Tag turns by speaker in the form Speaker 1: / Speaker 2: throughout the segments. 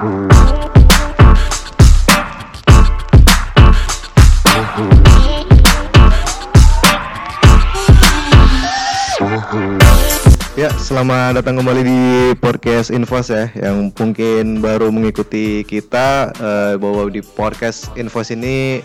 Speaker 1: Ya, selamat datang kembali di podcast Infos ya, yang mungkin baru mengikuti kita eh, bahwa di podcast Infos ini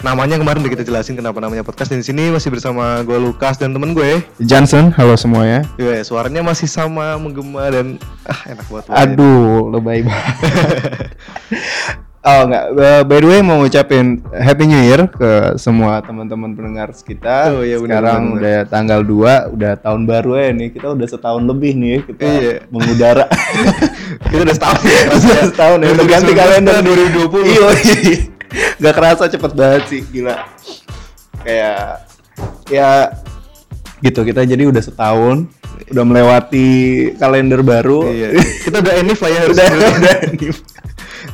Speaker 1: namanya kemarin udah kita jelasin kenapa namanya podcast. Dan di sini masih bersama gue Lukas dan temen gue.
Speaker 2: Johnson, halo semuanya.
Speaker 1: Ya, suaranya masih sama menggema dan ah enak suaranya.
Speaker 2: Aduh, lebay banget. oh enggak, Uh, by the way mau ngucapin Happy New Year ke semua teman-teman pendengar kita.
Speaker 1: Oh, iya,
Speaker 2: Sekarang
Speaker 1: benar,
Speaker 2: udah tanggal 2, udah tahun baru ya nih. Kita udah setahun lebih nih kita
Speaker 1: Iya.
Speaker 2: mengudara.
Speaker 1: Kita udah setahun ya.
Speaker 2: Udah setahun ya, udah ganti
Speaker 1: 2019
Speaker 2: kalender
Speaker 1: 2020.
Speaker 2: Iya, iya. Gak kerasa cepet banget sih, gila. Kayak ya gitu kita jadi udah setahun udah melewati kalender baru
Speaker 1: Iya. Kita udah enif lah ya harus.
Speaker 2: udah udah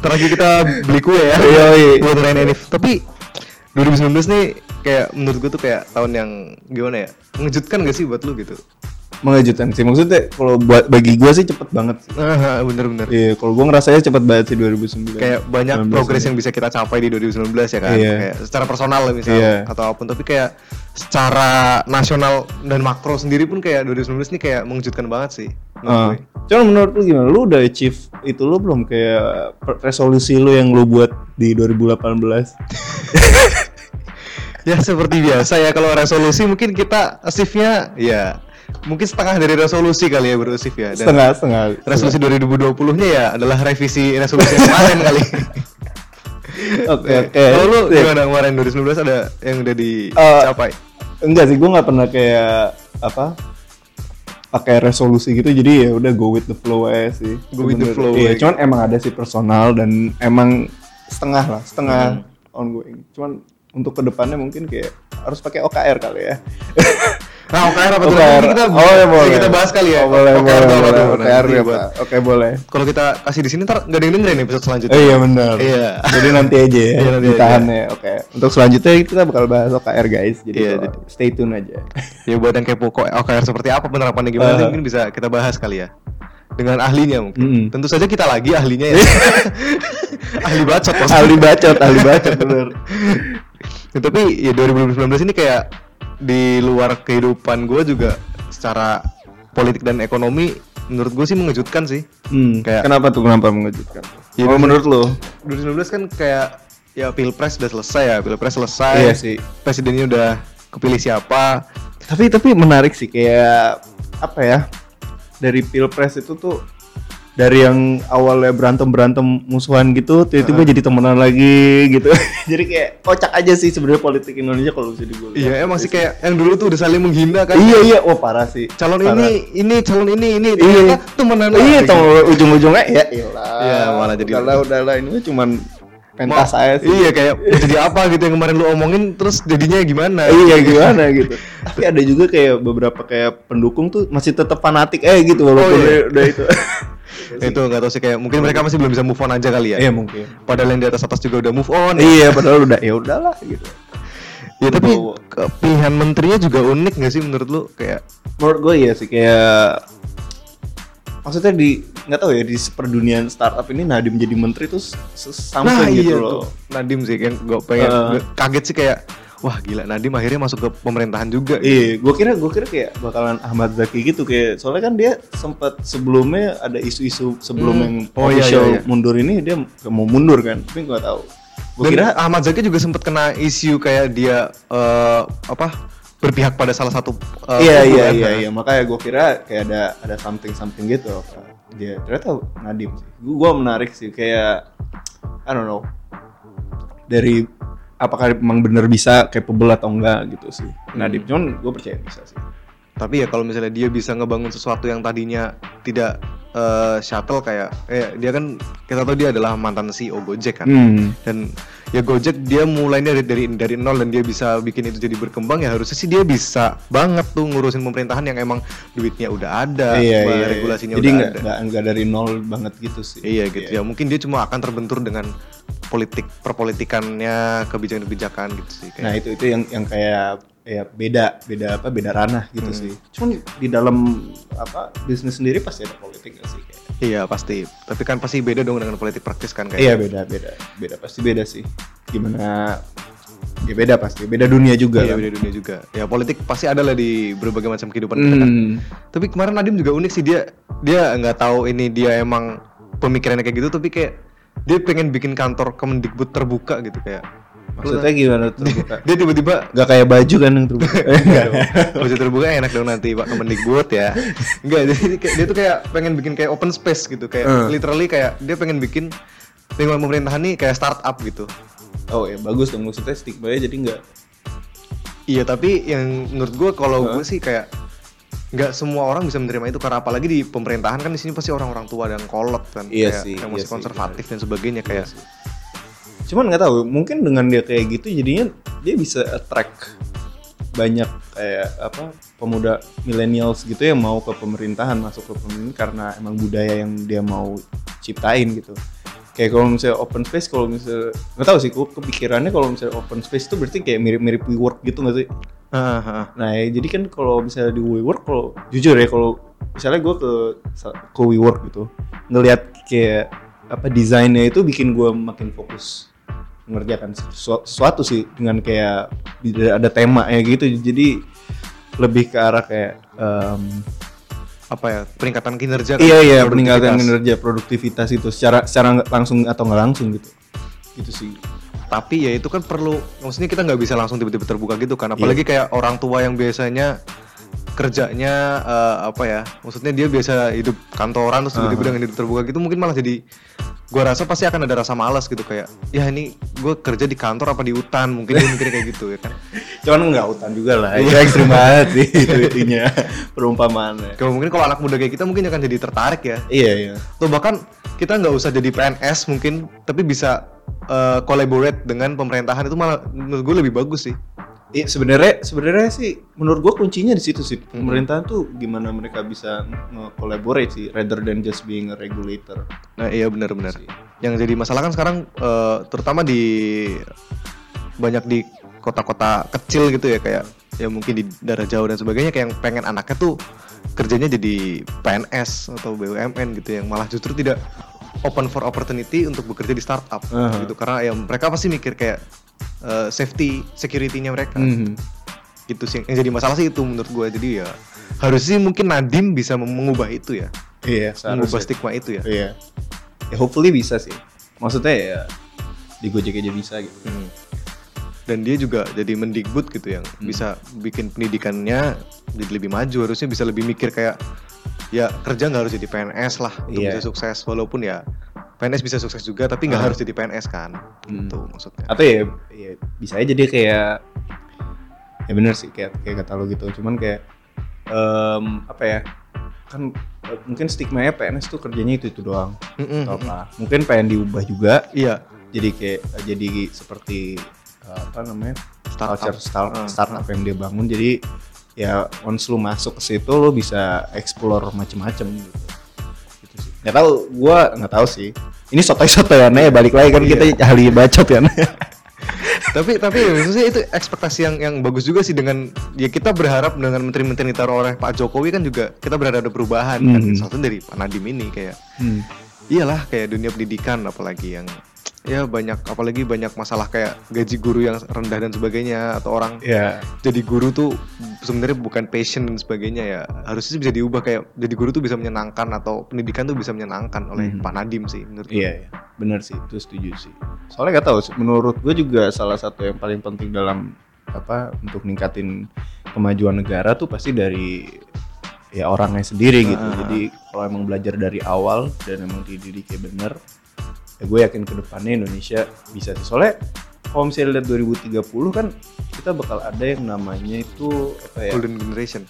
Speaker 1: Terakhir kita beli kue ya.
Speaker 2: Iya, iya.
Speaker 1: Buat rayain enif. Tapi 2019 nih kayak menurut gue tuh kayak tahun yang gimana ya? Mengejutkan gak sih buat lu gitu?
Speaker 2: Mengejutkan sih maksudnya kalau buat bagi gue sih cepet banget
Speaker 1: bener-bener.
Speaker 2: Iya, kalau gue ngerasanya cepet banget sih 2009.
Speaker 1: Kayak banyak
Speaker 2: 19
Speaker 1: progres yang bisa kita capai di 2019 ya kan?
Speaker 2: Iya.
Speaker 1: Kayak secara personal lah misalnya
Speaker 2: Iya.
Speaker 1: atau apa pun. Tapi kayak secara nasional dan makro sendiri pun kayak 2019 ini kayak mengejutkan banget sih. menurut gue.
Speaker 2: Cuman menurut lu gimana? Lu udah achieve itu lu belum kayak resolusi lu yang lu buat di 2018?
Speaker 1: Ya seperti biasa ya kalau resolusi mungkin kita achieve-nya ya mungkin setengah dari resolusi kali ya baru achieve ya. Dan
Speaker 2: setengah setengah.
Speaker 1: resolusi 2020-nya ya adalah revisi resolusi yang kemarin kali.
Speaker 2: Oke
Speaker 1: Ya.
Speaker 2: oke.
Speaker 1: Kalau lu
Speaker 2: Sip.
Speaker 1: gimana kemarin 2019 ada yang udah
Speaker 2: Eh,
Speaker 1: dicapai?
Speaker 2: Enggak sih, gue nggak pernah kayak apa pakai resolusi gitu jadi ya udah go with the flow aja sih
Speaker 1: Go with the flow
Speaker 2: iya,
Speaker 1: aja.
Speaker 2: cuman emang ada sih personal dan emang setengah lah setengah
Speaker 1: Hmm.
Speaker 2: ongoing cuman untuk ke depannya mungkin kayak harus pakai OKR kali ya
Speaker 1: Nah, OKR apa tuh?
Speaker 2: OKR.
Speaker 1: Kita,
Speaker 2: oh ya boleh
Speaker 1: kita bahas kali ya.
Speaker 2: oh, boleh
Speaker 1: OKR
Speaker 2: boleh boleh
Speaker 1: tuh?
Speaker 2: OKR ya Pak. oke boleh
Speaker 1: Kalau kita kasih di sini ntar nggak ada yang dengerin episode selanjutnya.
Speaker 2: Iya benar.
Speaker 1: Iya.
Speaker 2: Jadi nanti aja ya,
Speaker 1: Iya, nanti
Speaker 2: ditahan ya. Oke. Untuk selanjutnya kita bakal bahas OKR guys. Jadi
Speaker 1: Iya,
Speaker 2: stay tune aja.
Speaker 1: Ya buat yang kepo kok OKR seperti apa penerapannya gimana
Speaker 2: Uh.
Speaker 1: mungkin bisa kita bahas kali ya. Dengan ahlinya mungkin.
Speaker 2: Mm-mm.
Speaker 1: Tentu saja kita lagi ahlinya ya. ahli bacot
Speaker 2: ahli bacot, ahli bacot bener.
Speaker 1: Ya, tapi ya 2019 ini kayak di luar kehidupan gue juga secara politik dan ekonomi menurut gue sih mengejutkan sih.
Speaker 2: Hmm,
Speaker 1: Kayak-
Speaker 2: kenapa tuh kenapa mengejutkan?
Speaker 1: Ya,
Speaker 2: oh, menurut lo?
Speaker 1: 2019 kan kayak ya pilpres udah selesai ya, pilpres selesai.
Speaker 2: Iya sih.
Speaker 1: Presidennya udah kepilih siapa.
Speaker 2: Tapi tapi menarik sih kayak apa ya? Dari pilpres itu tuh dari yang awalnya berantem berantem musuhan gitu tiba-tiba jadi temenan lagi gitu jadi kayak kocak aja sih sebenarnya politik Indonesia kalau bisa dibilang
Speaker 1: Iya emang sih kayak yang dulu tuh udah saling menghina kan.
Speaker 2: iya iya oh parah sih
Speaker 1: Calon
Speaker 2: Parah.
Speaker 1: ini, ini calon ini, ini.
Speaker 2: Iya.
Speaker 1: Ternyata temenan
Speaker 2: Iya,
Speaker 1: lagi.
Speaker 2: tau ujung-ujungnya ya iyalah.
Speaker 1: Iya, malah jadi-
Speaker 2: udahlah udahlah ini mah cuman pentas
Speaker 1: Ma-
Speaker 2: saya sih.
Speaker 1: Iya kayak jadi apa gitu yang kemarin lu omongin terus jadinya gimana?
Speaker 2: Iya gimana gitu. Tapi ada juga kayak beberapa kayak pendukung tuh masih tetap fanatik eh gitu walaupun
Speaker 1: Oh, iya.
Speaker 2: udah itu.
Speaker 1: Nah, itu nggak tahu sih kayak mungkin mereka masih belum bisa move on aja kali ya.
Speaker 2: Iya mungkin.
Speaker 1: Padahal yang di atas atas juga udah move on.
Speaker 2: Iya padahal udah ya udahlah gitu.
Speaker 1: Ya tapi ke- pilihan menterinya juga unik gak sih menurut lu kayak
Speaker 2: Menurut gue ya sih kayak maksudnya di nggak tahu ya di perdunian startup ini Nadiem jadi menteri tuh something gitu loh.
Speaker 1: tuh Nadim sih yang gue pengen
Speaker 2: Uh.
Speaker 1: gua kaget sih kayak wah gila Nadim akhirnya masuk ke pemerintahan juga.
Speaker 2: Iya, gue kira gue kira kayak bakalan Ahmad Zaki gitu kayak soalnya kan dia sempat sebelumnya ada isu-isu sebelum
Speaker 1: Hmm.
Speaker 2: yang
Speaker 1: Oh, iya, iya, iya.
Speaker 2: mundur ini dia mau mundur kan, tapi gue tahu. Gue kira
Speaker 1: Ahmad Zaki juga sempat kena isu kayak dia eh, apa berpihak pada salah satu eh,
Speaker 2: iya iya
Speaker 1: kan.
Speaker 2: iya iya makanya gue kira kayak ada ada something something gitu. Dia ternyata Nadim sih. Gue menarik sih kayak I don't know dari apakah emang bener bisa capable atau enggak gitu sih Nadim. Cuman gue percaya bisa sih.
Speaker 1: Tapi ya kalau misalnya dia bisa ngebangun sesuatu yang tadinya tidak eh, shuttle kayak eh dia kan kita tahu dia adalah mantan CEO Gojek kan.
Speaker 2: Hmm.
Speaker 1: Dan ya Gojek dia mulainya dari dari dari nol dan dia bisa bikin itu jadi berkembang ya harusnya sih dia bisa banget tuh ngurusin pemerintahan yang emang duitnya udah ada,
Speaker 2: iya,
Speaker 1: bah-
Speaker 2: iya,
Speaker 1: regulasinya
Speaker 2: Jadi
Speaker 1: udah
Speaker 2: nggak
Speaker 1: ada.
Speaker 2: nggak nggak dari nol banget gitu sih.
Speaker 1: Iya gitu ya. Mungkin dia cuma akan terbentur dengan politik perpolitikannya kebijakan-kebijakan gitu sih kayak.
Speaker 2: Nah itu itu yang yang kayak ya beda beda apa beda ranah gitu
Speaker 1: Hmm.
Speaker 2: sih. Cuman di dalam apa bisnis sendiri pasti ada politik gak sih kayak.
Speaker 1: Iya pasti. Tapi kan pasti beda dong dengan politik praktis kan kayak.
Speaker 2: Iya beda beda beda pasti beda sih. Gimana? Ya beda pasti. Beda dunia juga.
Speaker 1: Iya
Speaker 2: kan?
Speaker 1: beda dunia juga. Ya politik pasti ada lah di berbagai macam kehidupan kita kan.
Speaker 2: Hmm.
Speaker 1: Tapi kemarin Nadim juga unik sih dia dia nggak tahu ini dia emang pemikirannya kayak gitu tapi kayak dia pengen bikin kantor Kemendikbud terbuka gitu kayak.
Speaker 2: Maksudnya gimana tuh? terbuka?
Speaker 1: Dia tiba-tiba
Speaker 2: Gak kayak baju kan yang terbuka.
Speaker 1: Bisa terbuka enak dong nanti Pak Kemendikbud ya. Enggak, jadi dia tuh kayak pengen bikin kayak open space gitu, kayak
Speaker 2: Hmm.
Speaker 1: literally kayak dia pengen bikin lingkungan pemerintahan nih kayak startup gitu.
Speaker 2: oh ya bagus dong maksudnya stigma-nya jadi nggak
Speaker 1: Iya, tapi yang menurut gue kalau gue sih kayak nggak semua orang bisa menerima itu karena apalagi di pemerintahan kan di sini pasti orang-orang tua dan kolot kan,
Speaker 2: Iya
Speaker 1: kayak
Speaker 2: sih,
Speaker 1: yang
Speaker 2: iya
Speaker 1: masih
Speaker 2: sih,
Speaker 1: konservatif dan sebagainya kayak.
Speaker 2: cuman nggak tahu mungkin dengan dia kayak gitu jadinya dia bisa attract banyak kayak apa pemuda millennials gitu yang mau ke pemerintahan masuk ke pemerintahan karena emang budaya yang dia mau ciptain gitu kayak kalau misalnya open space kalau misalnya nggak tahu sih gue kepikirannya kalau misalnya open space itu berarti kayak mirip-mirip WeWork gitu nggak sih
Speaker 1: Ah, ah.
Speaker 2: Nah, ya, jadi kan kalau misalnya di WeWork kalau jujur ya kalau misalnya gue ke ke WeWork gitu, ngelihat kayak apa desainnya itu bikin gue makin fokus mengerjakan sesu- sesuatu sih dengan kayak ada tema ya gitu. Jadi lebih ke arah kayak em,
Speaker 1: apa ya peningkatan kinerja kan,
Speaker 2: iya iya peningkatan kinerja produktivitas itu secara secara langsung atau nggak langsung gitu. Gitu sih.
Speaker 1: tapi ya itu kan perlu maksudnya kita nggak bisa langsung tiba-tiba terbuka gitu kan apalagi kayak orang tua yang biasanya kerjanya eh, apa ya maksudnya dia biasa hidup kantoran terus tiba-tiba dengan hidup terbuka gitu mungkin malah jadi gua rasa pasti akan ada rasa malas gitu kayak ya ini gue kerja di kantor apa di hutan mungkin dia mikirnya kayak gitu ya kan
Speaker 2: Cuman nggak hutan juga lah. Itu ekstrim banget sih itu intinya perumpamaannya.
Speaker 1: kalau mungkin kalau anak muda kayak kita mungkin akan jadi tertarik ya
Speaker 2: Iya iya.
Speaker 1: atau bahkan kita nggak usah jadi PNS mungkin tapi bisa eh, collaborate dengan pemerintahan itu malah menurut gue lebih bagus sih
Speaker 2: Iya sebenarnya sebenarnya sih menurut gua kuncinya di situ sih pemerintahan tuh gimana mereka bisa nge-collaborate sih rather than just being a regulator.
Speaker 1: Nah iya benar-benar. Yang jadi masalah kan sekarang eh, terutama di banyak di kota-kota kecil gitu ya kayak ya mungkin di daerah jauh dan sebagainya kayak yang pengen anaknya tuh kerjanya jadi PNS atau BUMN gitu yang malah justru tidak open for opportunity untuk bekerja di startup
Speaker 2: Aha.
Speaker 1: gitu karena ya mereka pasti mikir kayak eh, safety security-nya mereka
Speaker 2: Mhm.
Speaker 1: gitu sih yang jadi masalah sih itu menurut gua jadi ya harusnya mungkin Nadim bisa mengubah itu ya
Speaker 2: Iya
Speaker 1: mengubah stigma itu ya
Speaker 2: Iya. Ya hopefully bisa sih. Maksudnya ya di Gojek aja bisa gitu.
Speaker 1: Hmm. Dan dia juga jadi mendikbud gitu yang
Speaker 2: Hmm.
Speaker 1: bisa bikin pendidikannya jadi lebih maju harusnya bisa lebih mikir kayak ya kerja nggak harus jadi PNS lah untuk
Speaker 2: Iya.
Speaker 1: bisa sukses walaupun ya PNS bisa sukses juga tapi nggak
Speaker 2: Ah.
Speaker 1: harus jadi PNS kan
Speaker 2: Hmm.
Speaker 1: gitu maksudnya
Speaker 2: Atau ya, ya bisa aja dia kayak ya bener sih kayak kayak kata lo gitu. Cuman kayak em, apa ya? Kan eh, mungkin stigma-nya PNS tuh kerjanya itu itu doang.
Speaker 1: Mm-mm.
Speaker 2: Atau apa? Mungkin pengen diubah juga
Speaker 1: iya
Speaker 2: jadi kayak jadi seperti uh, apa namanya
Speaker 1: Startup.
Speaker 2: culture start,
Speaker 1: Ah,
Speaker 2: startup yang dia bangun jadi ya once lu masuk ke situ lu bisa explore macem-macem gitu nggak tahu gua nggak tahu sih ini sotoy-sotoy ya ya balik lagi kan
Speaker 1: Iya.
Speaker 2: kita ahli bacot kan
Speaker 1: tapi tapi ya, maksudnya itu ekspektasi yang yang bagus juga sih dengan ya kita berharap dengan menteri-menteri yang ditaruh oleh Pak Jokowi kan juga kita berharap ada perubahan kan
Speaker 2: Hmm.
Speaker 1: salah satu dari Pak Nadiem ini kayak
Speaker 2: hmm.
Speaker 1: iyalah kayak dunia pendidikan apalagi yang ya banyak apalagi banyak masalah kayak gaji guru yang rendah dan sebagainya atau orang
Speaker 2: ya
Speaker 1: jadi guru tuh sebenarnya bukan passion dan sebagainya ya harusnya sih bisa diubah kayak jadi guru tuh bisa menyenangkan atau pendidikan tuh bisa menyenangkan oleh
Speaker 2: Mhm.
Speaker 1: Pak Nadiem sih menurut gue.
Speaker 2: Iya, iya, bener sih, itu setuju sih. Soalnya gak tahu, menurut gue juga salah satu yang paling penting dalam apa untuk ningkatin kemajuan negara tuh pasti dari ya orangnya sendiri gitu. Jadi kalau emang belajar dari awal dan emang dididiknya bener, ya gue yakin ke depannya Indonesia bisa sih. Soalnya kalau misalnya lihat 2030 kan kita bakal ada yang namanya itu apa ya?
Speaker 1: Golden generation.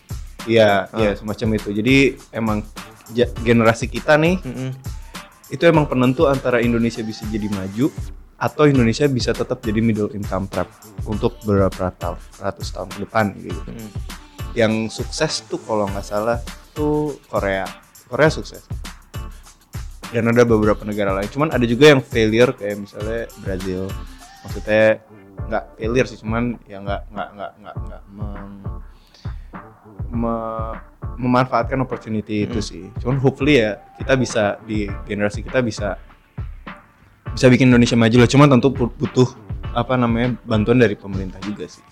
Speaker 2: Iya,
Speaker 1: Ah.
Speaker 2: iya semacam itu. Jadi emang generasi kita nih
Speaker 1: Mm-mm.
Speaker 2: itu emang penentu antara Indonesia bisa jadi maju atau Indonesia bisa tetap jadi middle income trap untuk beberapa tahun, ratus tahun ke depan gitu.
Speaker 1: Mm-mm.
Speaker 2: Yang sukses tuh kalau nggak salah tuh Korea. Korea sukses. Dan ada beberapa negara lain. Cuman ada juga yang failure kayak misalnya Brazil. Maksudnya nggak failure sih, cuman ya nggak nggak nggak nggak nggak meng- me- memanfaatkan opportunity itu
Speaker 1: Mm.
Speaker 2: sih. Cuman hopefully ya kita bisa di generasi kita bisa bisa bikin Indonesia maju lah. Cuman tentu butuh apa namanya bantuan dari pemerintah juga sih.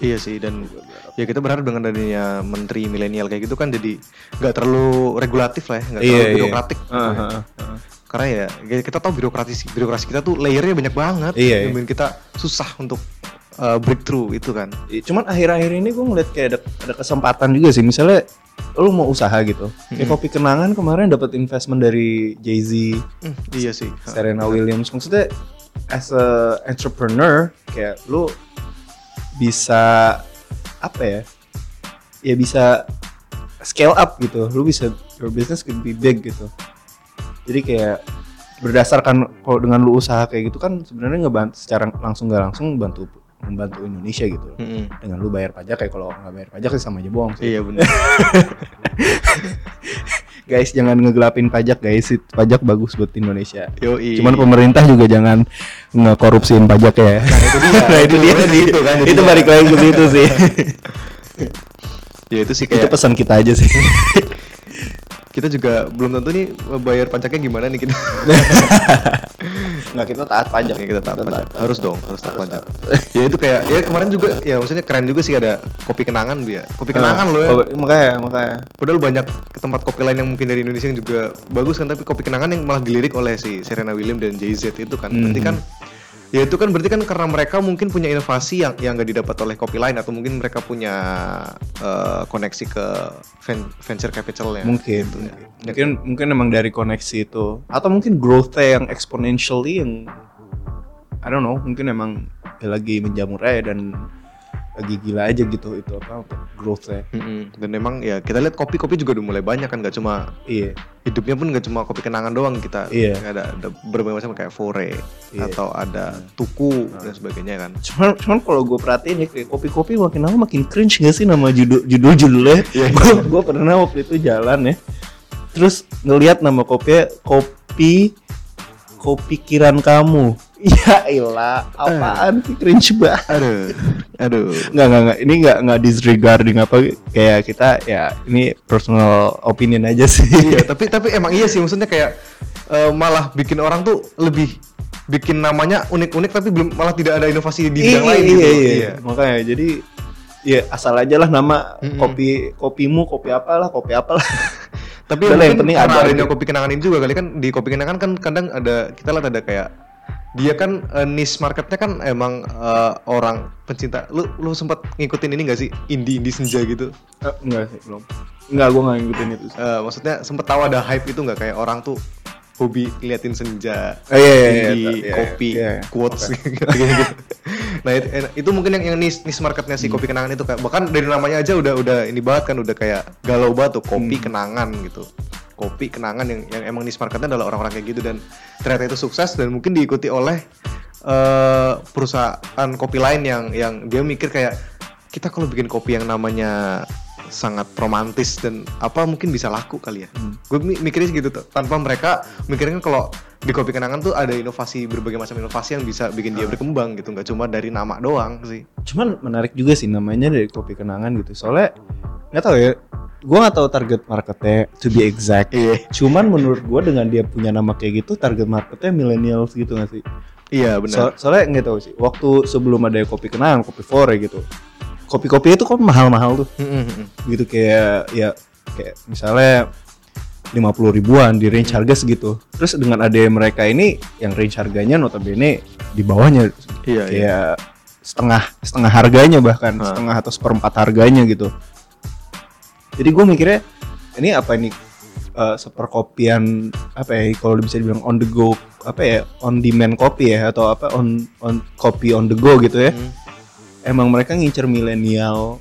Speaker 1: Iya sih dan ya kita berharap dengan adanya menteri milenial kayak gitu kan jadi nggak terlalu regulatif lah ya, nggak terlalu birokratik.
Speaker 2: Iya, Heeh, heeh, heeh.
Speaker 1: Karena ya ya kita tahu birokrasi birokrasi kita tuh layernya banyak banget.
Speaker 2: Iya,
Speaker 1: Yang bikin kita susah untuk uh, breakthrough itu kan.
Speaker 2: Iya, Cuman akhir-akhir ini gue ngeliat kayak ada, ada kesempatan juga sih. Misalnya lu mau usaha gitu. Kayak
Speaker 1: Mm-mm.
Speaker 2: kopi kenangan kemarin dapat investment dari Jay-Z,
Speaker 1: Hmm, iya sih.
Speaker 2: Serena Williams. Maksudnya as a entrepreneur kayak lu bisa apa ya? Ya bisa scale up gitu. Lu bisa your business could be big gitu. Jadi kayak berdasarkan kalau dengan lu usaha kayak gitu kan sebenarnya ngebantu secara langsung nggak langsung bantu membantu Indonesia gitu
Speaker 1: Mm-mm.
Speaker 2: dengan lu bayar pajak kayak kalau nggak bayar pajak sih sama aja bohong sih.
Speaker 1: Iya benar.
Speaker 2: Guys jangan ngegelapin pajak guys, pajak bagus buat Indonesia.
Speaker 1: Yoi.
Speaker 2: Cuman pemerintah juga jangan ngekorupsiin pajak ya.
Speaker 1: Nah, itu dia.
Speaker 2: Nah, itu dia sih.
Speaker 1: gitu kan,
Speaker 2: itu balik lagi ke situ sih.
Speaker 1: ya itu sih
Speaker 2: itu
Speaker 1: kayak
Speaker 2: pesan kita aja sih.
Speaker 1: kita juga belum tentu nih bayar pajaknya gimana nih kita.
Speaker 2: Nggak kita taat pajak.
Speaker 1: Ya, kita taat pajak. Harus dong, harus taat pajak. ya itu kayak ya kemarin juga ya maksudnya keren juga sih ada kopi kenangan dia. Kopi kenangan loh ya.
Speaker 2: Makanya, makanya.
Speaker 1: Padahal banyak ke tempat kopi lain yang mungkin dari Indonesia yang juga bagus kan tapi kopi kenangan yang malah dilirik oleh si Serena Williams dan Jay-Z itu kan. Berarti
Speaker 2: Mhm.
Speaker 1: kan ya itu kan berarti kan karena mereka mungkin punya inovasi yang yang gak didapat oleh kopi lain atau mungkin mereka punya eh, koneksi ke ven- venture capital ya.
Speaker 2: Mungkin,
Speaker 1: Gitu ya.
Speaker 2: mungkin. mungkin mungkin emang dari koneksi itu atau mungkin growth-nya yang exponentially yang I don't know, mungkin emang ya lagi menjamur aja dan lagi gila aja gitu itu apa untuk growth-nya.
Speaker 1: Mm-mm. Dan memang ya kita lihat kopi-kopi juga udah mulai banyak kan gak cuma
Speaker 2: Iya.
Speaker 1: hidupnya pun gak cuma kopi kenangan doang kita
Speaker 2: Iya.
Speaker 1: ada ada berbagai macam kayak fore
Speaker 2: Iya.
Speaker 1: atau ada tuku dan sebagainya kan
Speaker 2: Cuman, cuman kalau gue perhatiin ya kayak kopi-kopi makin lama makin cringe gak sih nama judul judul judulnya?
Speaker 1: Iya.
Speaker 2: Gue gue pernah waktu itu jalan ya, terus ngelihat nama kopinya kopi kopi kiran kamu. Ya ilah, apaan sih cringe banget.
Speaker 1: aduh aduh
Speaker 2: Nggak, nggak, nggak. Ini nggak, nggak disregarding apa Kayak kita, ya ini personal opinion aja sih
Speaker 1: iya tapi tapi emang iya sih maksudnya kayak eh, malah bikin orang tuh lebih bikin namanya unik-unik tapi belum malah tidak ada inovasi di bidang
Speaker 2: iya,
Speaker 1: lain
Speaker 2: iya,
Speaker 1: gitu
Speaker 2: iya. Makanya, jadi Ya asal aja lah nama
Speaker 1: Mm-mm.
Speaker 2: kopi kopimu kopi apalah kopi apalah
Speaker 1: tapi
Speaker 2: lah, yang
Speaker 1: mungkin
Speaker 2: penting ada
Speaker 1: adanya
Speaker 2: gitu.
Speaker 1: kopi kenangan ini juga kali kan di kopi kenangan kan kadang ada kita lihat ada kayak dia kan eh, niche marketnya kan emang eh, orang pencinta lu lu sempat ngikutin ini gak sih indie indie senja gitu
Speaker 2: Eh, enggak sih belum enggak gue nggak ngikutin itu.
Speaker 1: Eh, maksudnya sempet tahu ada hype itu nggak kayak orang tuh hobi liatin senja
Speaker 2: Oh, iya, iya, iya,
Speaker 1: indie
Speaker 2: iya,
Speaker 1: kopi
Speaker 2: iya, iya.
Speaker 1: quotes gitu, gitu. nah itu, itu mungkin yang yang niche, niche marketnya si
Speaker 2: Hmm.
Speaker 1: kopi kenangan itu kayak bahkan dari namanya aja udah udah ini banget kan udah kayak galau banget tuh kopi
Speaker 2: Hmm.
Speaker 1: kenangan gitu kopi kenangan yang yang emang niche marketnya adalah orang-orang kayak gitu dan ternyata itu sukses dan mungkin diikuti oleh eh, perusahaan kopi lain yang yang dia mikir kayak kita kalau bikin kopi yang namanya sangat romantis dan apa mungkin bisa laku kali ya.
Speaker 2: Hmm.
Speaker 1: Gue mikirnya gitu tuh. Tanpa mereka mikirnya kan kalau di kopi kenangan tuh ada inovasi berbagai macam inovasi yang bisa bikin dia berkembang gitu. Nggak cuma dari nama doang sih.
Speaker 2: Cuman menarik juga sih namanya dari kopi kenangan gitu. Soalnya nggak tahu ya. Gue nggak tahu target marketnya to be exact.
Speaker 1: Iya.
Speaker 2: Cuman menurut gue dengan dia punya nama kayak gitu target marketnya millennials gitu nggak sih?
Speaker 1: Iya benar.
Speaker 2: So- soalnya nggak tahu sih. Waktu sebelum ada kopi kenangan, kopi fore gitu. Kopi-kopi itu kan mahal-mahal tuh. Gitu kayak ya kayak misalnya 50 ribuan di range harga segitu. Terus dengan ada mereka ini yang range harganya notabene di bawahnya
Speaker 1: Iya, iya.
Speaker 2: kayak setengah setengah harganya bahkan
Speaker 1: Hah.
Speaker 2: setengah atau seperempat harganya gitu. Jadi gue mikirnya ini apa ini eh, seperkopian apa ya kalau bisa dibilang on the go apa ya on demand kopi ya atau apa on on kopi on the go gitu ya
Speaker 1: Mm.
Speaker 2: emang mereka ngincer milenial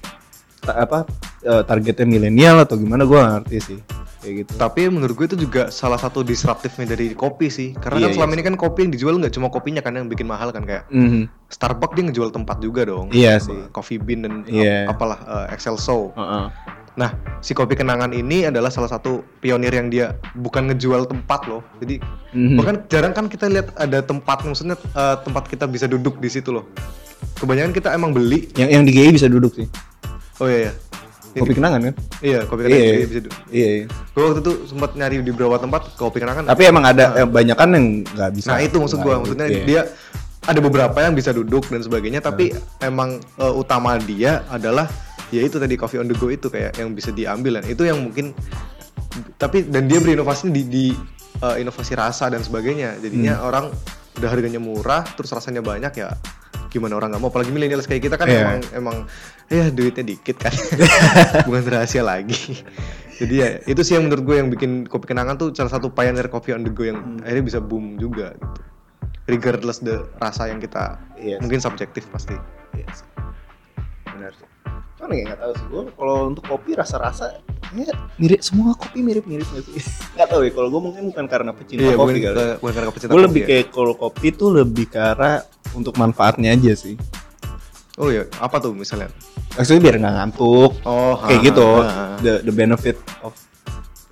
Speaker 2: ta- apa eh, targetnya milenial atau gimana gue ngerti sih kayak gitu
Speaker 1: Tapi menurut gue itu juga salah satu disruptifnya dari kopi sih. Karena
Speaker 2: Iya,
Speaker 1: kan selama
Speaker 2: iya.
Speaker 1: ini kan kopi yang dijual nggak cuma kopinya kan yang bikin mahal kan kayak
Speaker 2: Mhm.
Speaker 1: Starbucks dia ngejual tempat juga dong.
Speaker 2: Iya sih.
Speaker 1: Coffee Bean dan ap- apalah Excel Show.
Speaker 2: Heeh.
Speaker 1: Nah, si kopi kenangan ini adalah salah satu pionir yang dia bukan ngejual tempat loh. Jadi
Speaker 2: Mhm.
Speaker 1: bahkan jarang kan kita lihat ada tempat maksudnya eh, tempat kita bisa duduk di situ loh. Kebanyakan kita emang beli.
Speaker 2: yang yang di GI bisa duduk sih
Speaker 1: Oh iya ya.
Speaker 2: kopi kenangan kan
Speaker 1: Iya, kopi kenangan
Speaker 2: Iya.
Speaker 1: juga bisa. du-
Speaker 2: iya iya.
Speaker 1: Gue waktu itu sempat nyari di beberapa tempat kopi kenangan.
Speaker 2: tapi emang ada eh, banyak kan yang nggak bisa
Speaker 1: nah itu maksud gue,
Speaker 2: itu,
Speaker 1: maksudnya
Speaker 2: iya.
Speaker 1: dia ada beberapa yang bisa duduk dan sebagainya, tapi emang eh, utama dia adalah ya itu tadi coffee on the go itu kayak yang bisa diambil dan itu yang mungkin tapi dan dia berinovasi di, di eh, inovasi rasa dan sebagainya jadinya
Speaker 2: Hmm.
Speaker 1: orang udah harganya murah terus rasanya banyak ya gimana orang nggak mau apalagi milenial kayak kita kan
Speaker 2: Iya.
Speaker 1: emang emang ya duitnya dikit kan bukan rahasia lagi jadi ya itu sih yang menurut gue yang bikin kopi kenangan tuh salah satu pioneer coffee on the go yang
Speaker 2: Hmm.
Speaker 1: akhirnya bisa boom juga gitu regardless the rasa yang kita
Speaker 2: Iya sih.
Speaker 1: mungkin subjektif pasti.
Speaker 2: Iya sih. benar sih. Cuman ya nggak tahu sih. Gue kalau untuk kopi rasa-rasa ya mirip semua kopi mirip-mirip nggak sih? Nggak tahu ya kalau gue mungkin bukan karena pecinta
Speaker 1: iya
Speaker 2: kopi
Speaker 1: bukan,
Speaker 2: kali
Speaker 1: ke- bukan karena pecinta
Speaker 2: gue lebih
Speaker 1: ya.
Speaker 2: kayak kalau kopi tuh lebih arah untuk manfaatnya aja sih.
Speaker 1: Oh iya apa tuh misalnya?
Speaker 2: Maksudnya biar nggak ngantuk.
Speaker 1: Oh
Speaker 2: kayak
Speaker 1: ha,
Speaker 2: gitu.
Speaker 1: ha, ha.
Speaker 2: the the benefit of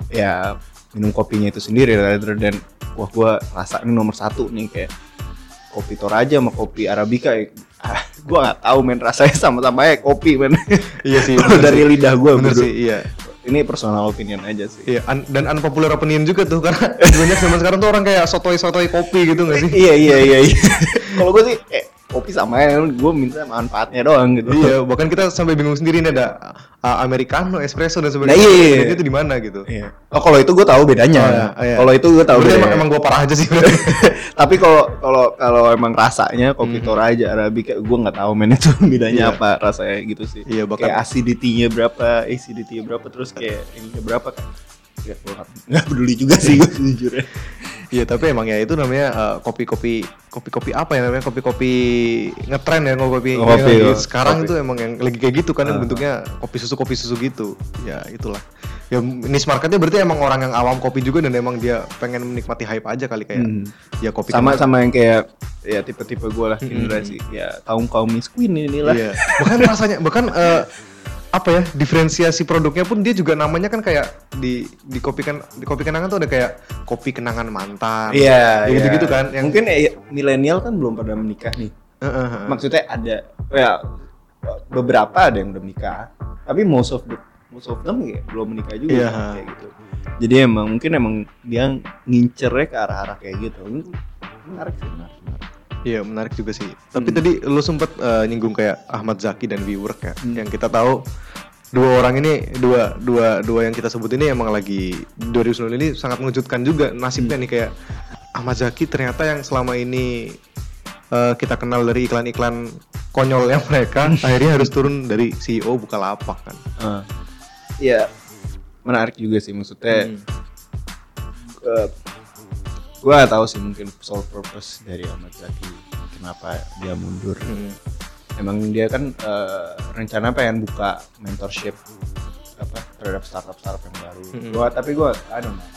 Speaker 2: ya minum kopinya itu sendiri rather than wah gue rasa ini nomor satu nih kayak kopi Toraja sama kopi Arabica ya, ah, gue nggak tahu men. Rasanya sama-sama ya kopi men.
Speaker 1: Iya sih
Speaker 2: dari
Speaker 1: sih.
Speaker 2: lidah gue
Speaker 1: bener sih iya.
Speaker 2: Ini personal opinion aja sih.
Speaker 1: Iya, un- dan unpopular opinion juga tuh karena banyak zaman sekarang tuh orang kayak sotoy-sotoy kopi gitu gak sih?
Speaker 2: iya iya iya iya. Kalau gue sih eh, kopi sama ya gue minta manfaatnya doang gitu
Speaker 1: iya, bahkan kita sampai bingung sendiri nih ada uh, americano, espresso dan
Speaker 2: Nah,
Speaker 1: sebagainya.
Speaker 2: iya, iya.
Speaker 1: Bedanya itu di mana gitu?
Speaker 2: Iya. Oh kalau itu gue tahu bedanya.
Speaker 1: Oh, iya, iya.
Speaker 2: Kalau itu gue tahu bedanya.
Speaker 1: emang, emang gue parah aja sih.
Speaker 2: Tapi kalau kalau kalau emang rasanya kopi Toraja Arabica gue nggak tahu men itu bedanya
Speaker 1: Hmm. Iya.
Speaker 2: apa rasanya gitu sih.
Speaker 1: Iya, bahkan-
Speaker 2: kayak acidity-nya berapa, acidity-nya berapa terus kayak ininya berapa kan. Ya gue nggak- peduli juga sih gue sejujurnya.
Speaker 1: Iya, tapi emang ya itu namanya uh, kopi-kopi kopi-kopi apa ya namanya kopi-kopi ngetren ya kopi
Speaker 2: Oh, kopi,
Speaker 1: yang sekarang
Speaker 2: kopi.
Speaker 1: itu emang yang lagi kayak gitu kan yang
Speaker 2: Ah.
Speaker 1: bentuknya kopi susu kopi susu gitu. Ya itulah. Ya niche marketnya berarti emang orang yang awam kopi juga dan emang dia pengen menikmati hype aja kali kayak
Speaker 2: Hmm.
Speaker 1: ya kopi
Speaker 2: sama
Speaker 1: kenangan.
Speaker 2: sama yang kayak ya tipe-tipe gue lah generasi ya kaum kaum Miss Queen inilah.
Speaker 1: Iya. Bahkan rasanya bahkan eh, apa ya diferensiasi produknya pun dia juga namanya kan kayak di di kopi kan di kopi kenangan tuh ada kayak kopi kenangan mantan.
Speaker 2: Iya,
Speaker 1: Ya gitu-gitu kan yang
Speaker 2: Mungkin ya, milenial kan belum pada menikah nih.
Speaker 1: Eh, eh, eh.
Speaker 2: maksudnya ada ya beberapa ada yang udah menikah tapi most of the most of them ya belum menikah juga
Speaker 1: Iya.
Speaker 2: kayak gitu jadi emang mungkin emang dia ngincernya ke arah-arah kayak gitu menarik sih menarik, menarik.
Speaker 1: Iya menarik juga sih. Tapi
Speaker 2: Hmm.
Speaker 1: tadi lu sempet eh, nyinggung kayak Ahmad Zaki dan WeWork ya,
Speaker 2: Hmm.
Speaker 1: yang kita tahu dua orang ini dua dua dua yang kita sebut ini emang lagi 2009 ini sangat mengejutkan juga nasibnya
Speaker 2: Hmm.
Speaker 1: nih kayak Ahmad Zaki ternyata yang selama ini eh, kita kenal dari iklan-iklan konyol yang mereka akhirnya harus turun dari CEO Bukalapak kan.
Speaker 2: Ah. Iya menarik juga sih maksudnya
Speaker 1: Hmm.
Speaker 2: eh, gue gak tahu sih mungkin sole purpose dari Ahmad Zaki kenapa dia mundur
Speaker 1: Hmm.
Speaker 2: emang dia kan eh, rencana pengen buka mentorship apa terhadap startup startup yang baru.
Speaker 1: Mm-mm.
Speaker 2: Gua tapi don't know.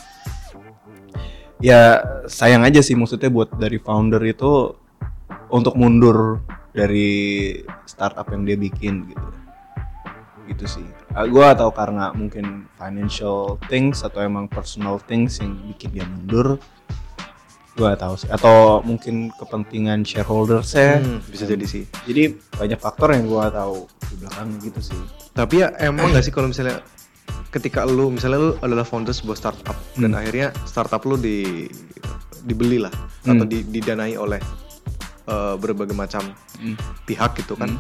Speaker 2: Ya sayang aja sih maksudnya buat dari founder itu untuk mundur dari startup yang dia bikin gitu. Gitu sih. Ah, gua tahu karena mungkin financial things atau emang personal things yang bikin dia mundur. Gua tahu sih atau mungkin kepentingan shareholdersnya
Speaker 1: Hmm, bisa jadi sih.
Speaker 2: jadi banyak faktor yang gua tahu di belakangnya gitu sih
Speaker 1: Tapi ya emang gak sih kalau misalnya ketika lu misalnya lu adalah founder sebuah startup dan
Speaker 2: Hmm.
Speaker 1: akhirnya startup lu di dibeli lah atau
Speaker 2: Hmm.
Speaker 1: di- didanai oleh eh, berbagai macam
Speaker 2: Hmm.
Speaker 1: pihak gitu kan.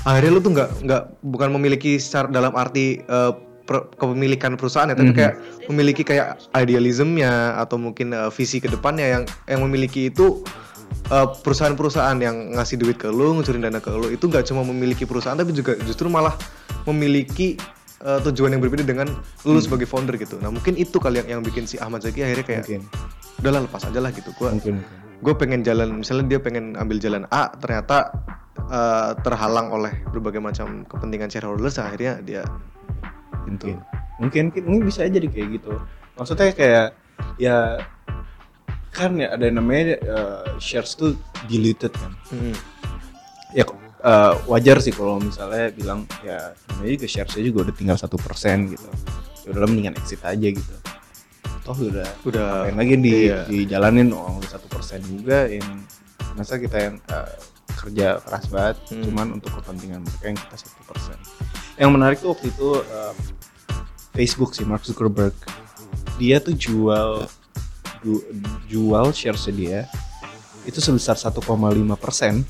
Speaker 1: Akhirnya lu tuh nggak nggak bukan memiliki secara dalam arti per- kepemilikan perusahaan ya, tapi
Speaker 2: Mhm.
Speaker 1: kayak memiliki kayak idealismnya atau mungkin eh, visi ke depannya yang yang memiliki itu eh, perusahaan-perusahaan yang ngasih duit ke lu, ngucurin dana ke lu itu nggak cuma memiliki perusahaan tapi juga justru malah memiliki eh, tujuan yang berbeda dengan lu sebagai founder gitu. Nah mungkin itu kali yang yang bikin si Ahmad Zaki akhirnya kayak
Speaker 2: mungkin
Speaker 1: udahlah lepas aja lah gitu. Gua
Speaker 2: mungkin
Speaker 1: gue pengen jalan misalnya dia pengen ambil jalan A ternyata eh, terhalang oleh berbagai macam kepentingan shareholders akhirnya dia
Speaker 2: mungkin. Mungkin mungkin bisa aja jadi kayak gitu. Maksudnya kayak ya kan ya ada yang namanya uh, shares tuh diluted kan.
Speaker 1: Hmm,
Speaker 2: ya uh, wajar sih kalau misalnya bilang ya namanya juga sharesnya juga udah tinggal satu persen gitu. Ya udah mendingan exit aja gitu. Toh udah
Speaker 1: udah
Speaker 2: lagi di
Speaker 1: iya.
Speaker 2: dijalanin udah satu persen juga yang masa kita yang uh, kerja keras banget
Speaker 1: Hmm.
Speaker 2: cuman untuk kepentingan mereka yang kita satu persen yang menarik tuh waktu itu uh, Facebook sih Mark Zuckerberg. Dia tuh jual du- jual shares dia itu sebesar 1,5 persen.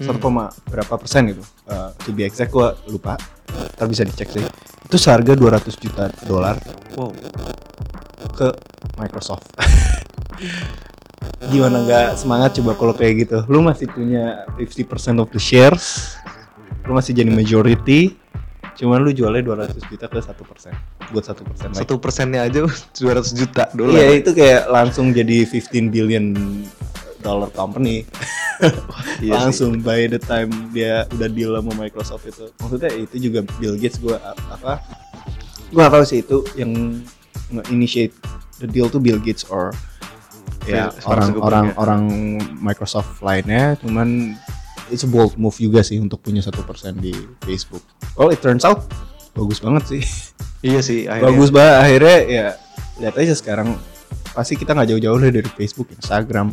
Speaker 1: Hmm.
Speaker 2: 1, koma berapa persen itu Uh, to be exact gua lupa. Ntar bisa dicek sih. Itu seharga 200 juta dolar
Speaker 1: Wow.
Speaker 2: ke Microsoft. Gimana nggak semangat coba kalau kayak gitu? Lu masih punya 50% of the shares? Lu masih jadi majority cuman lu jualnya 200 juta ke satu persen buat satu persen
Speaker 1: Satu persennya aja 200 juta dolar.
Speaker 2: iya itu kayak langsung jadi 15 billion dollar company
Speaker 1: Iya sih.
Speaker 2: langsung by the time dia udah deal sama Microsoft itu maksudnya itu juga Bill Gates gua apa gua tahu sih itu yang nge-initiate the deal tuh Bill Gates or ya
Speaker 1: Mark
Speaker 2: orang
Speaker 1: Zuckerberg
Speaker 2: orang
Speaker 1: ya.
Speaker 2: orang Microsoft lainnya cuman it's a bold move juga sih untuk punya satu persen di Facebook well it turns out bagus banget sih
Speaker 1: Iya sih. Akhirnya.
Speaker 2: bagus banget akhirnya ya lihat aja sekarang pasti kita nggak jauh-jauh lah dari Facebook Instagram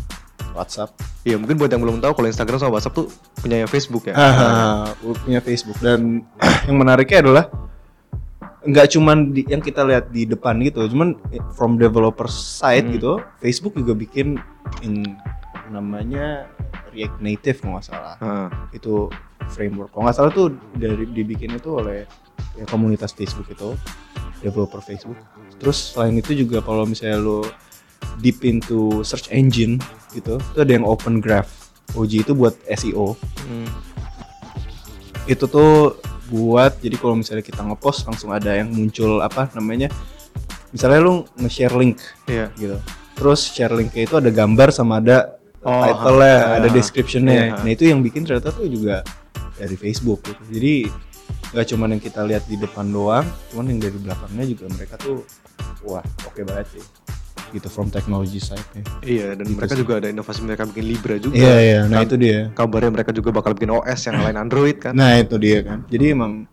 Speaker 2: WhatsApp
Speaker 1: Iya mungkin buat yang belum tahu kalau Instagram sama WhatsApp tuh punya Facebook ya.
Speaker 2: Ah, punya Facebook dan yang menariknya adalah nggak cuman di, yang kita lihat di depan gitu, cuman from developer side
Speaker 1: Hmm.
Speaker 2: gitu, Facebook juga bikin in namanya React Native kalau nggak salah.
Speaker 1: Heeh.
Speaker 2: Itu framework. Kalau nggak salah tuh dari dibikin itu oleh ya, komunitas Facebook itu, developer Facebook. Terus selain itu juga kalau misalnya lo deep into search engine gitu, itu ada yang Open Graph. OG itu buat SEO
Speaker 1: Hmm.
Speaker 2: itu tuh buat jadi kalau misalnya kita ngepost langsung ada yang muncul apa namanya misalnya lu nge-share link
Speaker 1: Iya.
Speaker 2: gitu terus share linknya itu ada gambar sama ada
Speaker 1: Oh,
Speaker 2: title-nya ada description-nya
Speaker 1: ha.
Speaker 2: nah itu yang bikin ternyata tuh juga dari Facebook gitu jadi nggak cuma yang kita lihat di depan doang cuman yang dari belakangnya juga mereka tuh wah oke banget sih gitu from technology side-nya
Speaker 1: Iya dan
Speaker 2: Gitu
Speaker 1: mereka
Speaker 2: sih.
Speaker 1: juga ada inovasi mereka bikin Libra juga.
Speaker 2: iya iya nah
Speaker 1: Kan
Speaker 2: itu dia
Speaker 1: Kabarnya mereka juga bakal bikin OS yang lain Android kan.
Speaker 2: Nah itu dia kan. Jadi emang